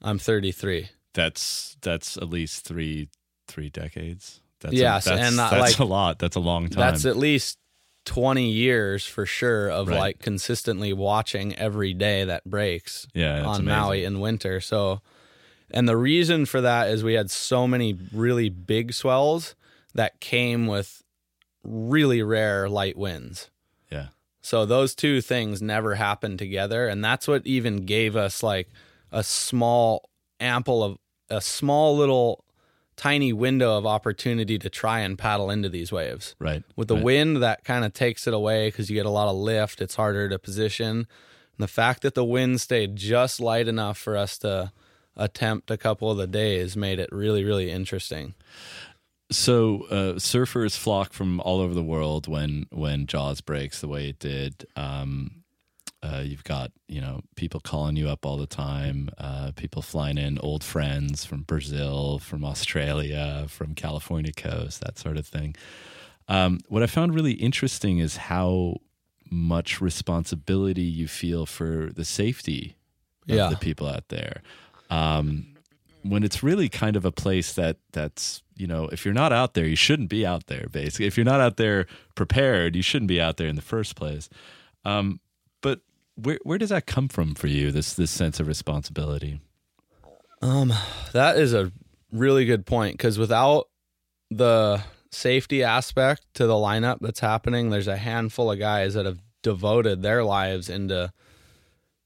I'm 33. That's that's at least three three decades. That's yes, a, that's, and that's like, a lot. That's a long time. That's at least twenty years for sure of right. like consistently watching every day that breaks. Yeah, on amazing. Maui in winter. So, and the reason for that is we had so many really big swells that came with really rare light winds. Yeah. So those two things never happened together, and that's what even gave us like a small ample of a small little tiny window of opportunity to try and paddle into these waves. Right. With the right. wind, that kind of takes it away because you get a lot of lift. It's harder to position. And the fact that the wind stayed just light enough for us to attempt a couple of the days made it really, really interesting. So uh, surfers flock from all over the world when when Jaws breaks the way it did. Um, uh, you've got you know people calling you up all the time, uh, people flying in, old friends from Brazil, from Australia, from California coast, that sort of thing. Um, what I found really interesting is how much responsibility you feel for the safety of yeah. the people out there. Um, when it's really kind of a place that that's you know if you're not out there, you shouldn't be out there. Basically, if you're not out there prepared, you shouldn't be out there in the first place. Um, but where where does that come from for you? This this sense of responsibility. Um, that is a really good point because without the safety aspect to the lineup that's happening, there's a handful of guys that have devoted their lives into,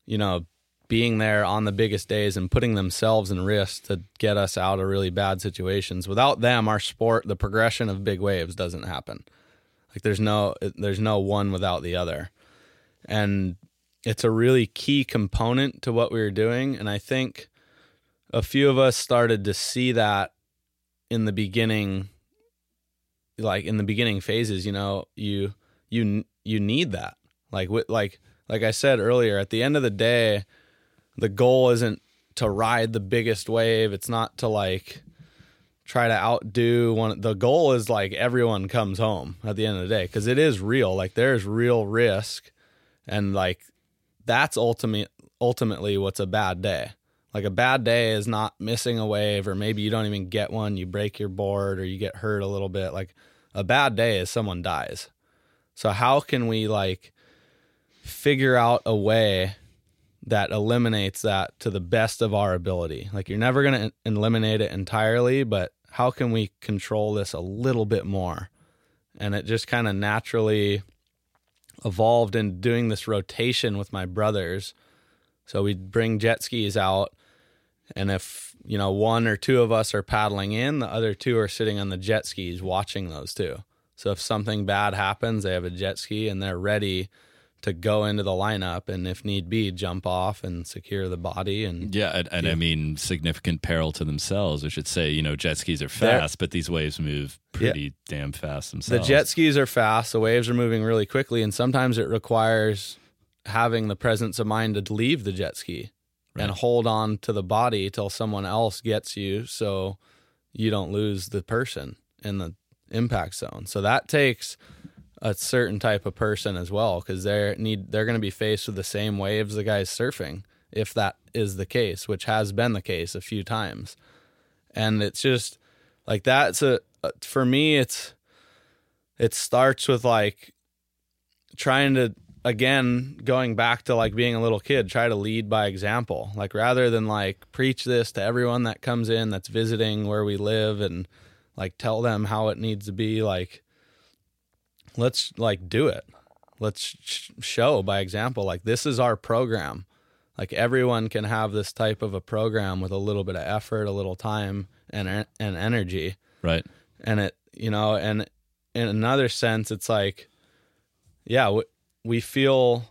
you know, being there on the biggest days and putting themselves in risk to get us out of really bad situations. Without them, our sport, the progression of big waves doesn't happen. Like there's no there's no one without the other. And it's a really key component to what we were doing. And I think a few of us started to see that in the beginning, like in the beginning phases, you know, you, you, you need that. Like, like, like I said earlier, at the end of the day, the goal isn't to ride the biggest wave. It's not to like try to outdo one. The goal is like everyone comes home at the end of the day because it is real. Like there's real risk, and like that's ultimate ultimately what's a bad day. Like a bad day is not missing a wave, or maybe you don't even get one, you break your board, or you get hurt a little bit. Like a bad day is someone dies. So, how can we like figure out a way that eliminates that to the best of our ability? Like, you're never going to eliminate it entirely, but how can we control this a little bit more? And it just kind of naturally evolved in doing this rotation with my brothers. So we'd bring jet skis out, and if you know one or two of us are paddling in, the other two are sitting on the jet skis watching those two. So if something bad happens, they have a jet ski and they're ready to go into the lineup and if need be jump off and secure the body and yeah and, and i mean significant peril to themselves i should say you know jet skis are fast but these waves move pretty yeah. damn fast themselves the jet skis are fast the waves are moving really quickly and sometimes it requires having the presence of mind to leave the jet ski right. and hold on to the body till someone else gets you so you don't lose the person in the impact zone so that takes a certain type of person as well because they're need they're going to be faced with the same waves the guys surfing if that is the case which has been the case a few times. And it's just like that's a uh, for me it's it starts with like trying to again going back to like being a little kid try to lead by example. Like rather than like preach this to everyone that comes in that's visiting where we live and like tell them how it needs to be like let's like do it. Let's sh- show by example. Like this is our program. Like everyone can have this type of a program with a little bit of effort, a little time, and and energy. Right. And it, you know, and in another sense, it's like, yeah, we, we feel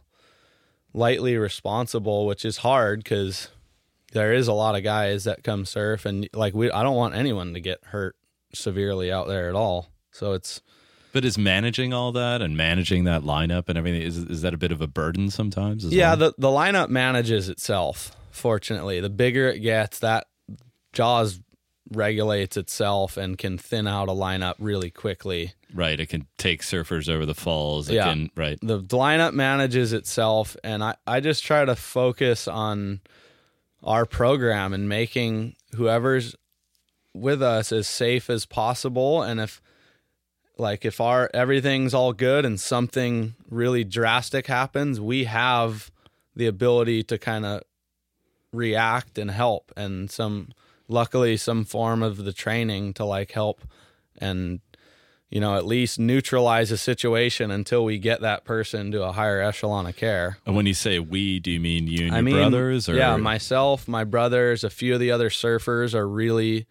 lightly responsible, which is hard because there is a lot of guys that come surf, and like we, I don't want anyone to get hurt severely out there at all. So it's but is managing all that and managing that lineup and everything is is that a bit of a burden sometimes? yeah, well? the the lineup manages itself. Fortunately, the bigger it gets, that Jaws regulates itself and can thin out a lineup really quickly. Right, it can take surfers over the falls. It yeah, can, right. The, the lineup manages itself, and I I just try to focus on our program and making whoever's with us as safe as possible. And if like if our everything's all good and something really drastic happens, we have the ability to kind of react and help and some luckily some form of the training to like help and you know at least neutralize a situation until we get that person to a higher echelon of care. And when you say we do you mean you and I your mean, brothers or? yeah myself my brothers a few of the other surfers are really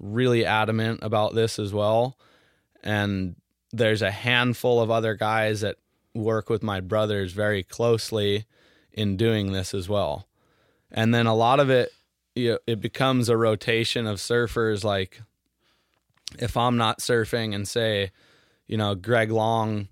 really adamant about this as well and there's a handful of other guys that work with my brothers very closely in doing this as well. And then a lot of it you know, it becomes a rotation of surfers like if I'm not surfing and say, you know, Greg Long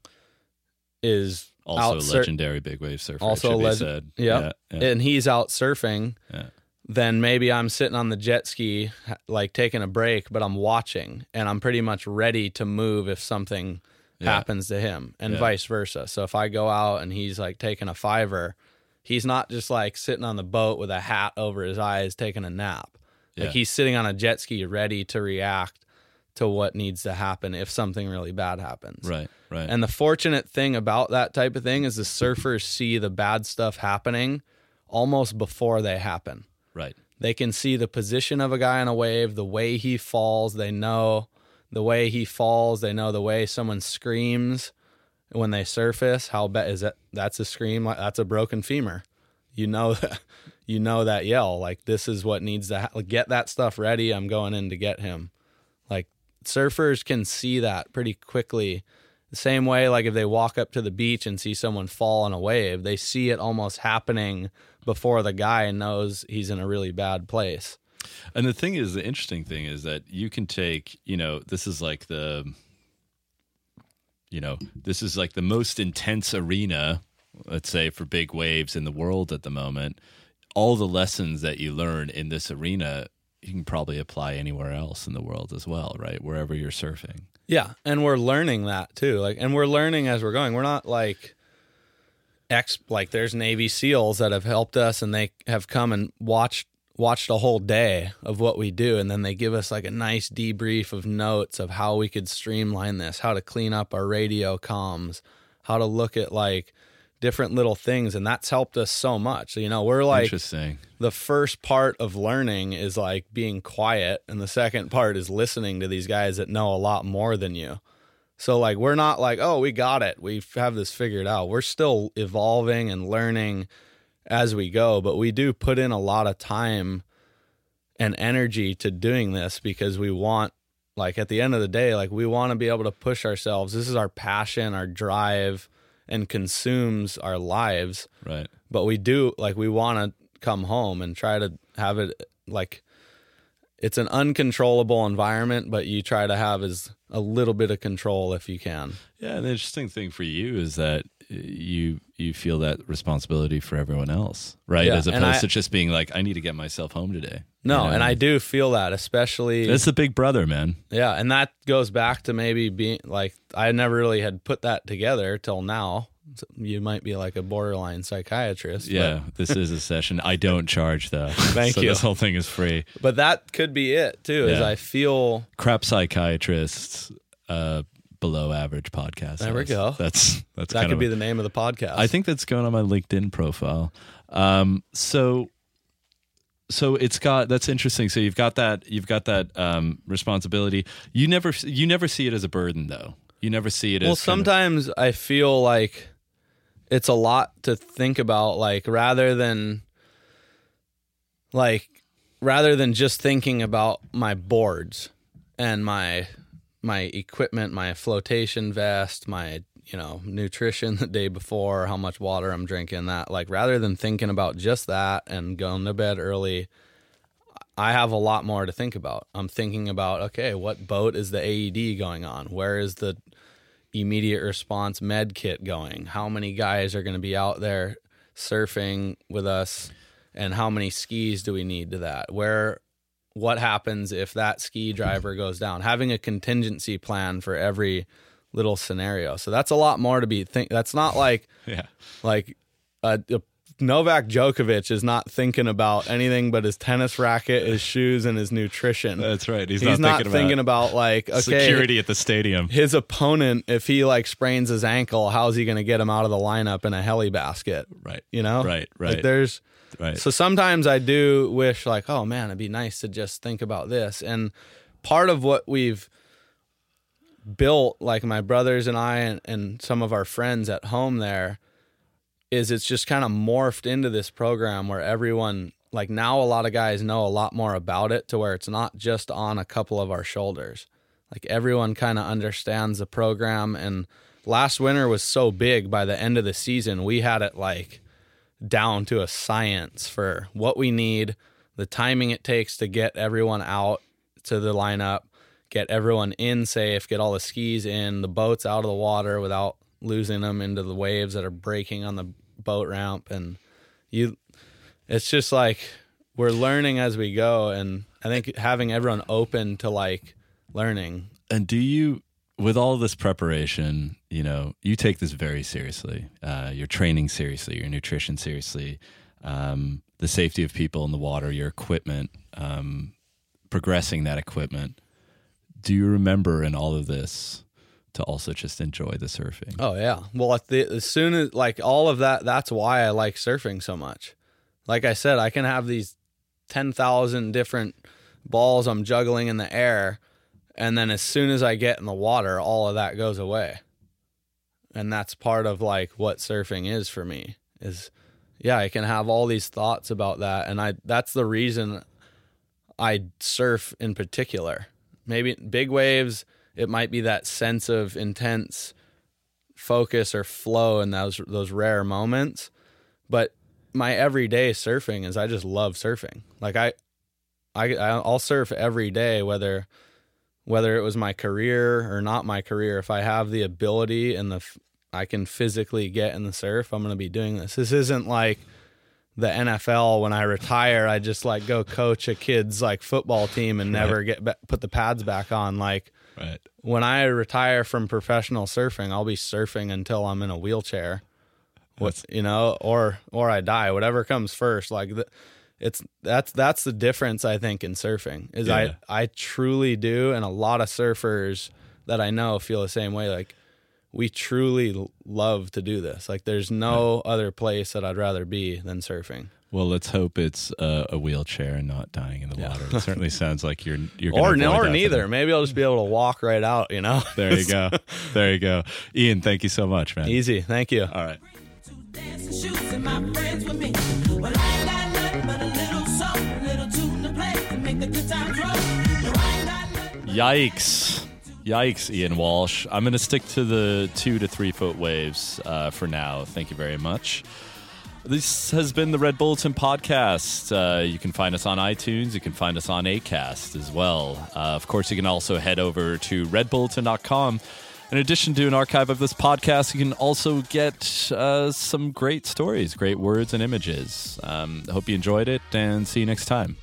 is also a legendary big wave surfer. Also, legend, yep. yeah, yeah, and he's out surfing. Yeah then maybe I'm sitting on the jet ski, like taking a break, but I'm watching and I'm pretty much ready to move if something yeah. happens to him and yeah. vice versa. So if I go out and he's like taking a fiver, he's not just like sitting on the boat with a hat over his eyes taking a nap. Yeah. Like he's sitting on a jet ski ready to react to what needs to happen if something really bad happens. Right, right. And the fortunate thing about that type of thing is the surfers see the bad stuff happening almost before they happen. Right. They can see the position of a guy on a wave, the way he falls. They know the way he falls. They know the way someone screams when they surface. How bad is that? That's a scream. That's a broken femur. You know that. [laughs] You know that yell. Like this is what needs to ha- get that stuff ready. I'm going in to get him. Like surfers can see that pretty quickly. The same way, like if they walk up to the beach and see someone fall on a wave, they see it almost happening before the guy knows he's in a really bad place. And the thing is, the interesting thing is that you can take, you know, this is like the, you know, this is like the most intense arena, let's say, for big waves in the world at the moment. All the lessons that you learn in this arena, you can probably apply anywhere else in the world as well, right? Wherever you're surfing. Yeah. And we're learning that too. Like, and we're learning as we're going. We're not like, ex like there's Navy SEALs that have helped us and they have come and watched watched a whole day of what we do. And then they give us like a nice debrief of notes of how we could streamline this how to clean up our radio comms how to look at like different little things. And that's helped us so much. You know we're like Interesting. the first part of learning is like being quiet. And the second part is listening to these guys that know a lot more than you so like we're not like oh we got it we have this figured out we're still evolving and learning as we go, but we do put in a lot of time and energy to doing this because we want like at the end of the day like we want to be able to push ourselves. This is our passion, our drive and consumes our lives. Right. But we do like we want to come home and try to have it like it's an uncontrollable environment, but you try to have as a little bit of control if you can. Yeah, the interesting thing for you is that uh, you you feel that responsibility for everyone else, right? Yeah, As opposed I- to just being like, I need to get myself home today. No, You know? and I do feel that, especially It's the big brother, man. Yeah, and that goes back to maybe being like I never really had put that together till now. You might be like a borderline psychiatrist. but- Yeah, this is a session. I don't charge though. [laughs] Thank so you. This whole thing is free. But that could be it too. Is I feel Crap psychiatrists, uh, below average podcast. There we go. That's that's that could be a- the name of the podcast. I think that's going on my LinkedIn profile. Um, so, so it's got that's interesting. So you've got that you've got that um, responsibility. You never you never see it as a burden though. You never see it well, as kind of- sometimes I feel like it's a lot to think about. Like rather than like rather than just thinking about my boards and my my equipment, my flotation vest, my you know nutrition [laughs] the day before, how much water I'm drinking, that like rather than thinking about just that and going to bed early. I have a lot more to think about. I'm thinking about okay, what boat is the AED going on? Where is the immediate response med kit going? How many guys are going to be out there surfing with us? And how many skis do we need to that? Where, what happens if that ski driver goes down? Having a contingency plan for every little scenario. So that's a lot more to be think. That's not like [laughs] yeah. like a, uh, Novak Djokovic is not thinking about anything but his tennis racket, his shoes, and his nutrition. That's right. He's, He's, not, not, thinking, about, like okay, security at the stadium. his opponent, if he like sprains his ankle, how's he going to get him out of the lineup in a heli basket? Right. You know, Right, Like, right. there's Right. so sometimes I do wish like, oh man, it'd be nice to just think about this. And part of what we've built, like my brothers and I and, and some of our friends at home there, is it's just kind of morphed into this program where everyone like now a lot of guys know a lot more about it to where it's not just on a couple of our shoulders. Like everyone kind of understands the program and last winter was so big by the end of the season we had it like down to a science for what we need, the timing it takes to get everyone out to the lineup, get everyone in safe, get all the skis in, the boats out of the water without losing them into the waves that are breaking on the boat ramp and you it's just like we're learning as we go and I think having everyone open to like learning And do you, with all this preparation, you know, you take this very seriously. Uh, your training seriously, your nutrition seriously, um, the safety of people in the water, your equipment, um, progressing that equipment. Do you remember in all of this to also just enjoy the surfing? Oh yeah. Well, the, as soon as like all of that, that's why I like surfing so much. Like I said, I can have these ten thousand different balls I'm juggling in the air, and then as soon as I get in the water, all of that goes away. And that's part of like what surfing is for me. Is yeah, I can have all these thoughts about that, and I that's the reason I surf in particular. Maybe big waves, it might be that sense of intense focus or flow in those those rare moments. But my everyday surfing is I just love surfing. Like I, I I'll surf every day whether whether it was my career or not my career. If I have the ability and the I can physically get in the surf, I'm going to be doing this. This isn't like the NFL when I retire, I just like go coach a kid's like football team and never get ba- put the pads back on like Right. when I retire from professional surfing, I'll be surfing until I'm in a wheelchair. What you know, or or I die, whatever comes first. Like the, it's that's that's the difference I think in surfing is Yeah. I I truly do and a lot of surfers that I know feel the same way like we truly love to do this like there's no other place that I'd rather be than surfing Well, let's hope it's uh, a wheelchair and not dying in the water. It certainly sounds like you're you're or gonna or neither maybe I'll just be able to walk right out you know There you [laughs] go. There you go. Ian, thank you so much, man. easy thank you All right. dancing shoes and my friends with me. Well, I ain't got nothing but a little soul, a little tune to play to make the good times roll. No, I ain't got nothing. Yikes. Yikes, Ian Walsh. I'm going to stick to the two to three foot waves uh, for now. Thank you very much. This has been the Red Bulletin podcast. Uh, you can find us on iTunes. You can find us on ACAST as well. Uh, of course, you can also head over to redbulletin.com. In addition to an archive of this podcast, you can also get uh, some great stories, great words, and images. Um, hope you enjoyed it, and see you next time.